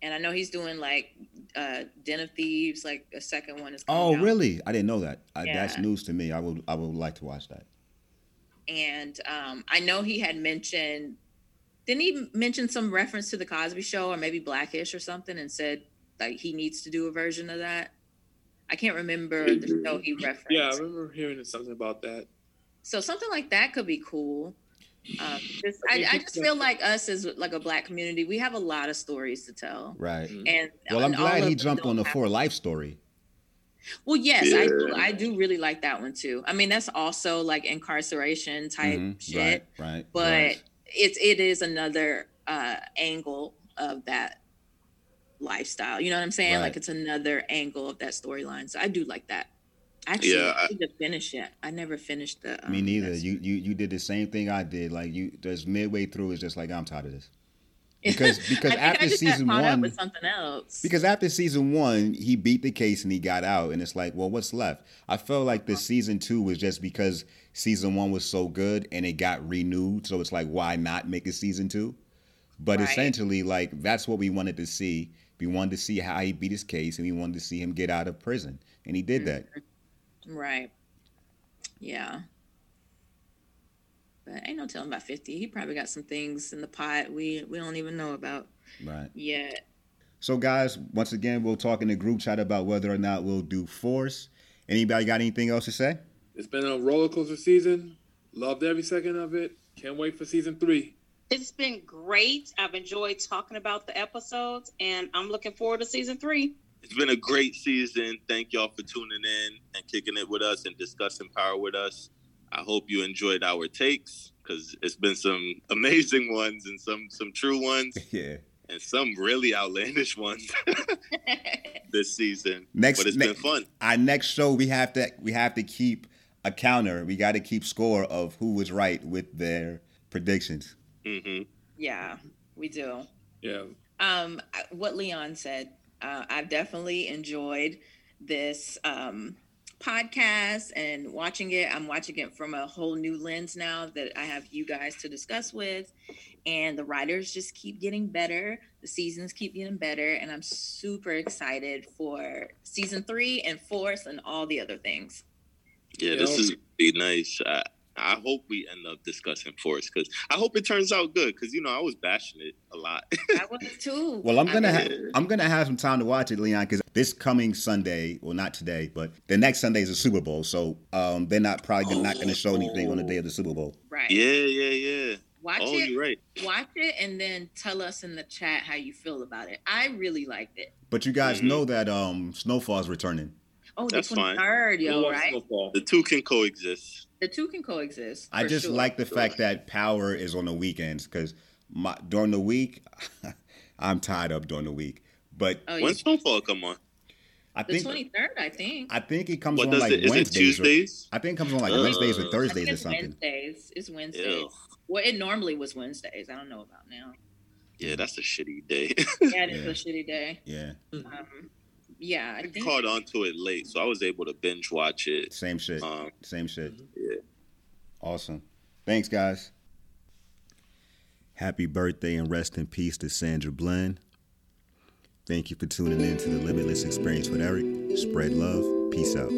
and I know he's doing like uh Den of Thieves. Like a second one is. Oh, coming out. really? I didn't know that. I, That's news to me. I would I would like to watch that. and um, I know he had mentioned, didn't he mention some reference to the Cosby Show or maybe Blackish or something, and said like he needs to do a version of that. I can't remember the show he referenced. yeah, I remember hearing something about that. So something like that could be cool. Um, just, I, I just feel like us as like a black community, we have a lot of stories to tell, Right. And Well, I'm and glad he jumped on the have- for life story. Well, yes, I do. I do really like that one too. I mean, that's also like incarceration type Mhm. shit. Right. Right. but right. it's it is another uh angle of that lifestyle you know what i'm saying Right. like it's another angle of that storyline so i do like that actually Yeah, i I- to finish it i never finished the um, Me neither. You you you did the same thing I did. Like you, just midway through, it's just like I'm tired of this. because- because after I just got season one- with something else Because after season one, he beat the case and he got out, and it's like, well, what's left? I felt like the season two was just because season one was so good and it got renewed, so it's like, why not make a season two? But Right. essentially, like that's what we wanted to see. We wanted to see how he beat his case, and we wanted to see him get out of prison, and he did that. Right yeah but ain't no telling about 50 he probably got some things in the pot we we don't even know about Right. yet So, guys, once again, we'll talk in the group chat about whether or not we'll do Force. Anybody got anything else to say? It's been a roller coaster season. Loved every second of it. Can't wait for season three. It's been great. I've enjoyed talking about the episodes, and I'm looking forward to season three. It's been a great season. Thank y'all for tuning in and kicking it with us and discussing power with us. I hope you enjoyed our takes because it's been some amazing ones and some some true ones. Yeah. and some really outlandish ones this season. Next- but it's ne- been fun. Our next show, we have to we have to keep a counter. We got to keep score of who was right with their predictions. hmm yeah, we do. Yeah. Um, what Leon said, uh, I've definitely enjoyed this um, podcast and watching it. I'm watching it from a whole new lens now that I have you guys to discuss with. And the writers just keep getting better. The seasons keep getting better. And I'm super excited for season three and fourth and all the other things. Yeah, You this is be nice. I, I hope we end up discussing Force because I hope it turns out good because you know I was bashing it a lot. I was too. Well, I'm gonna was- ha- I'm gonna have some time to watch it, Leon, because this coming Sunday, well, not today, but the next Sunday is the Super Bowl, so um, they're not probably not gonna show anything on the day of the Super Bowl. right. yeah, yeah, yeah. Watch oh, it. you're right. watch it and then tell us in the chat how you feel about it. I really liked it. But you guys Mhm. know that um, Snowfall's returning. Oh, That's the fine. 23rd, We'll yo, right? Snowfall. The two can coexist. The two can coexist. I just sure. like the fact that Power is on the weekends because my during the week, I'm tied up during the week. But Oh, When yeah. Snowfall come on? I the think 23rd, I think. I think it comes What on does like it? Is it Wednesdays. Or, Tuesdays? I think it comes on like Ugh. Wednesdays or I think Thursdays or it's something. Wednesdays. It's Wednesdays. Ew. Well, it normally was Wednesdays. I don't know about now. Yeah, that's a shitty day. Yeah, it is Yeah. a shitty day. Yeah, Um, yeah, I I think. caught on to it late, so I was able to binge watch it. same shit. Um, Same shit. yeah. Awesome. Thanks, guys. Happy birthday and rest in peace to Sandra Bland. Thank you for tuning in to the Limitless Experience with Eric. Spread love. Peace out.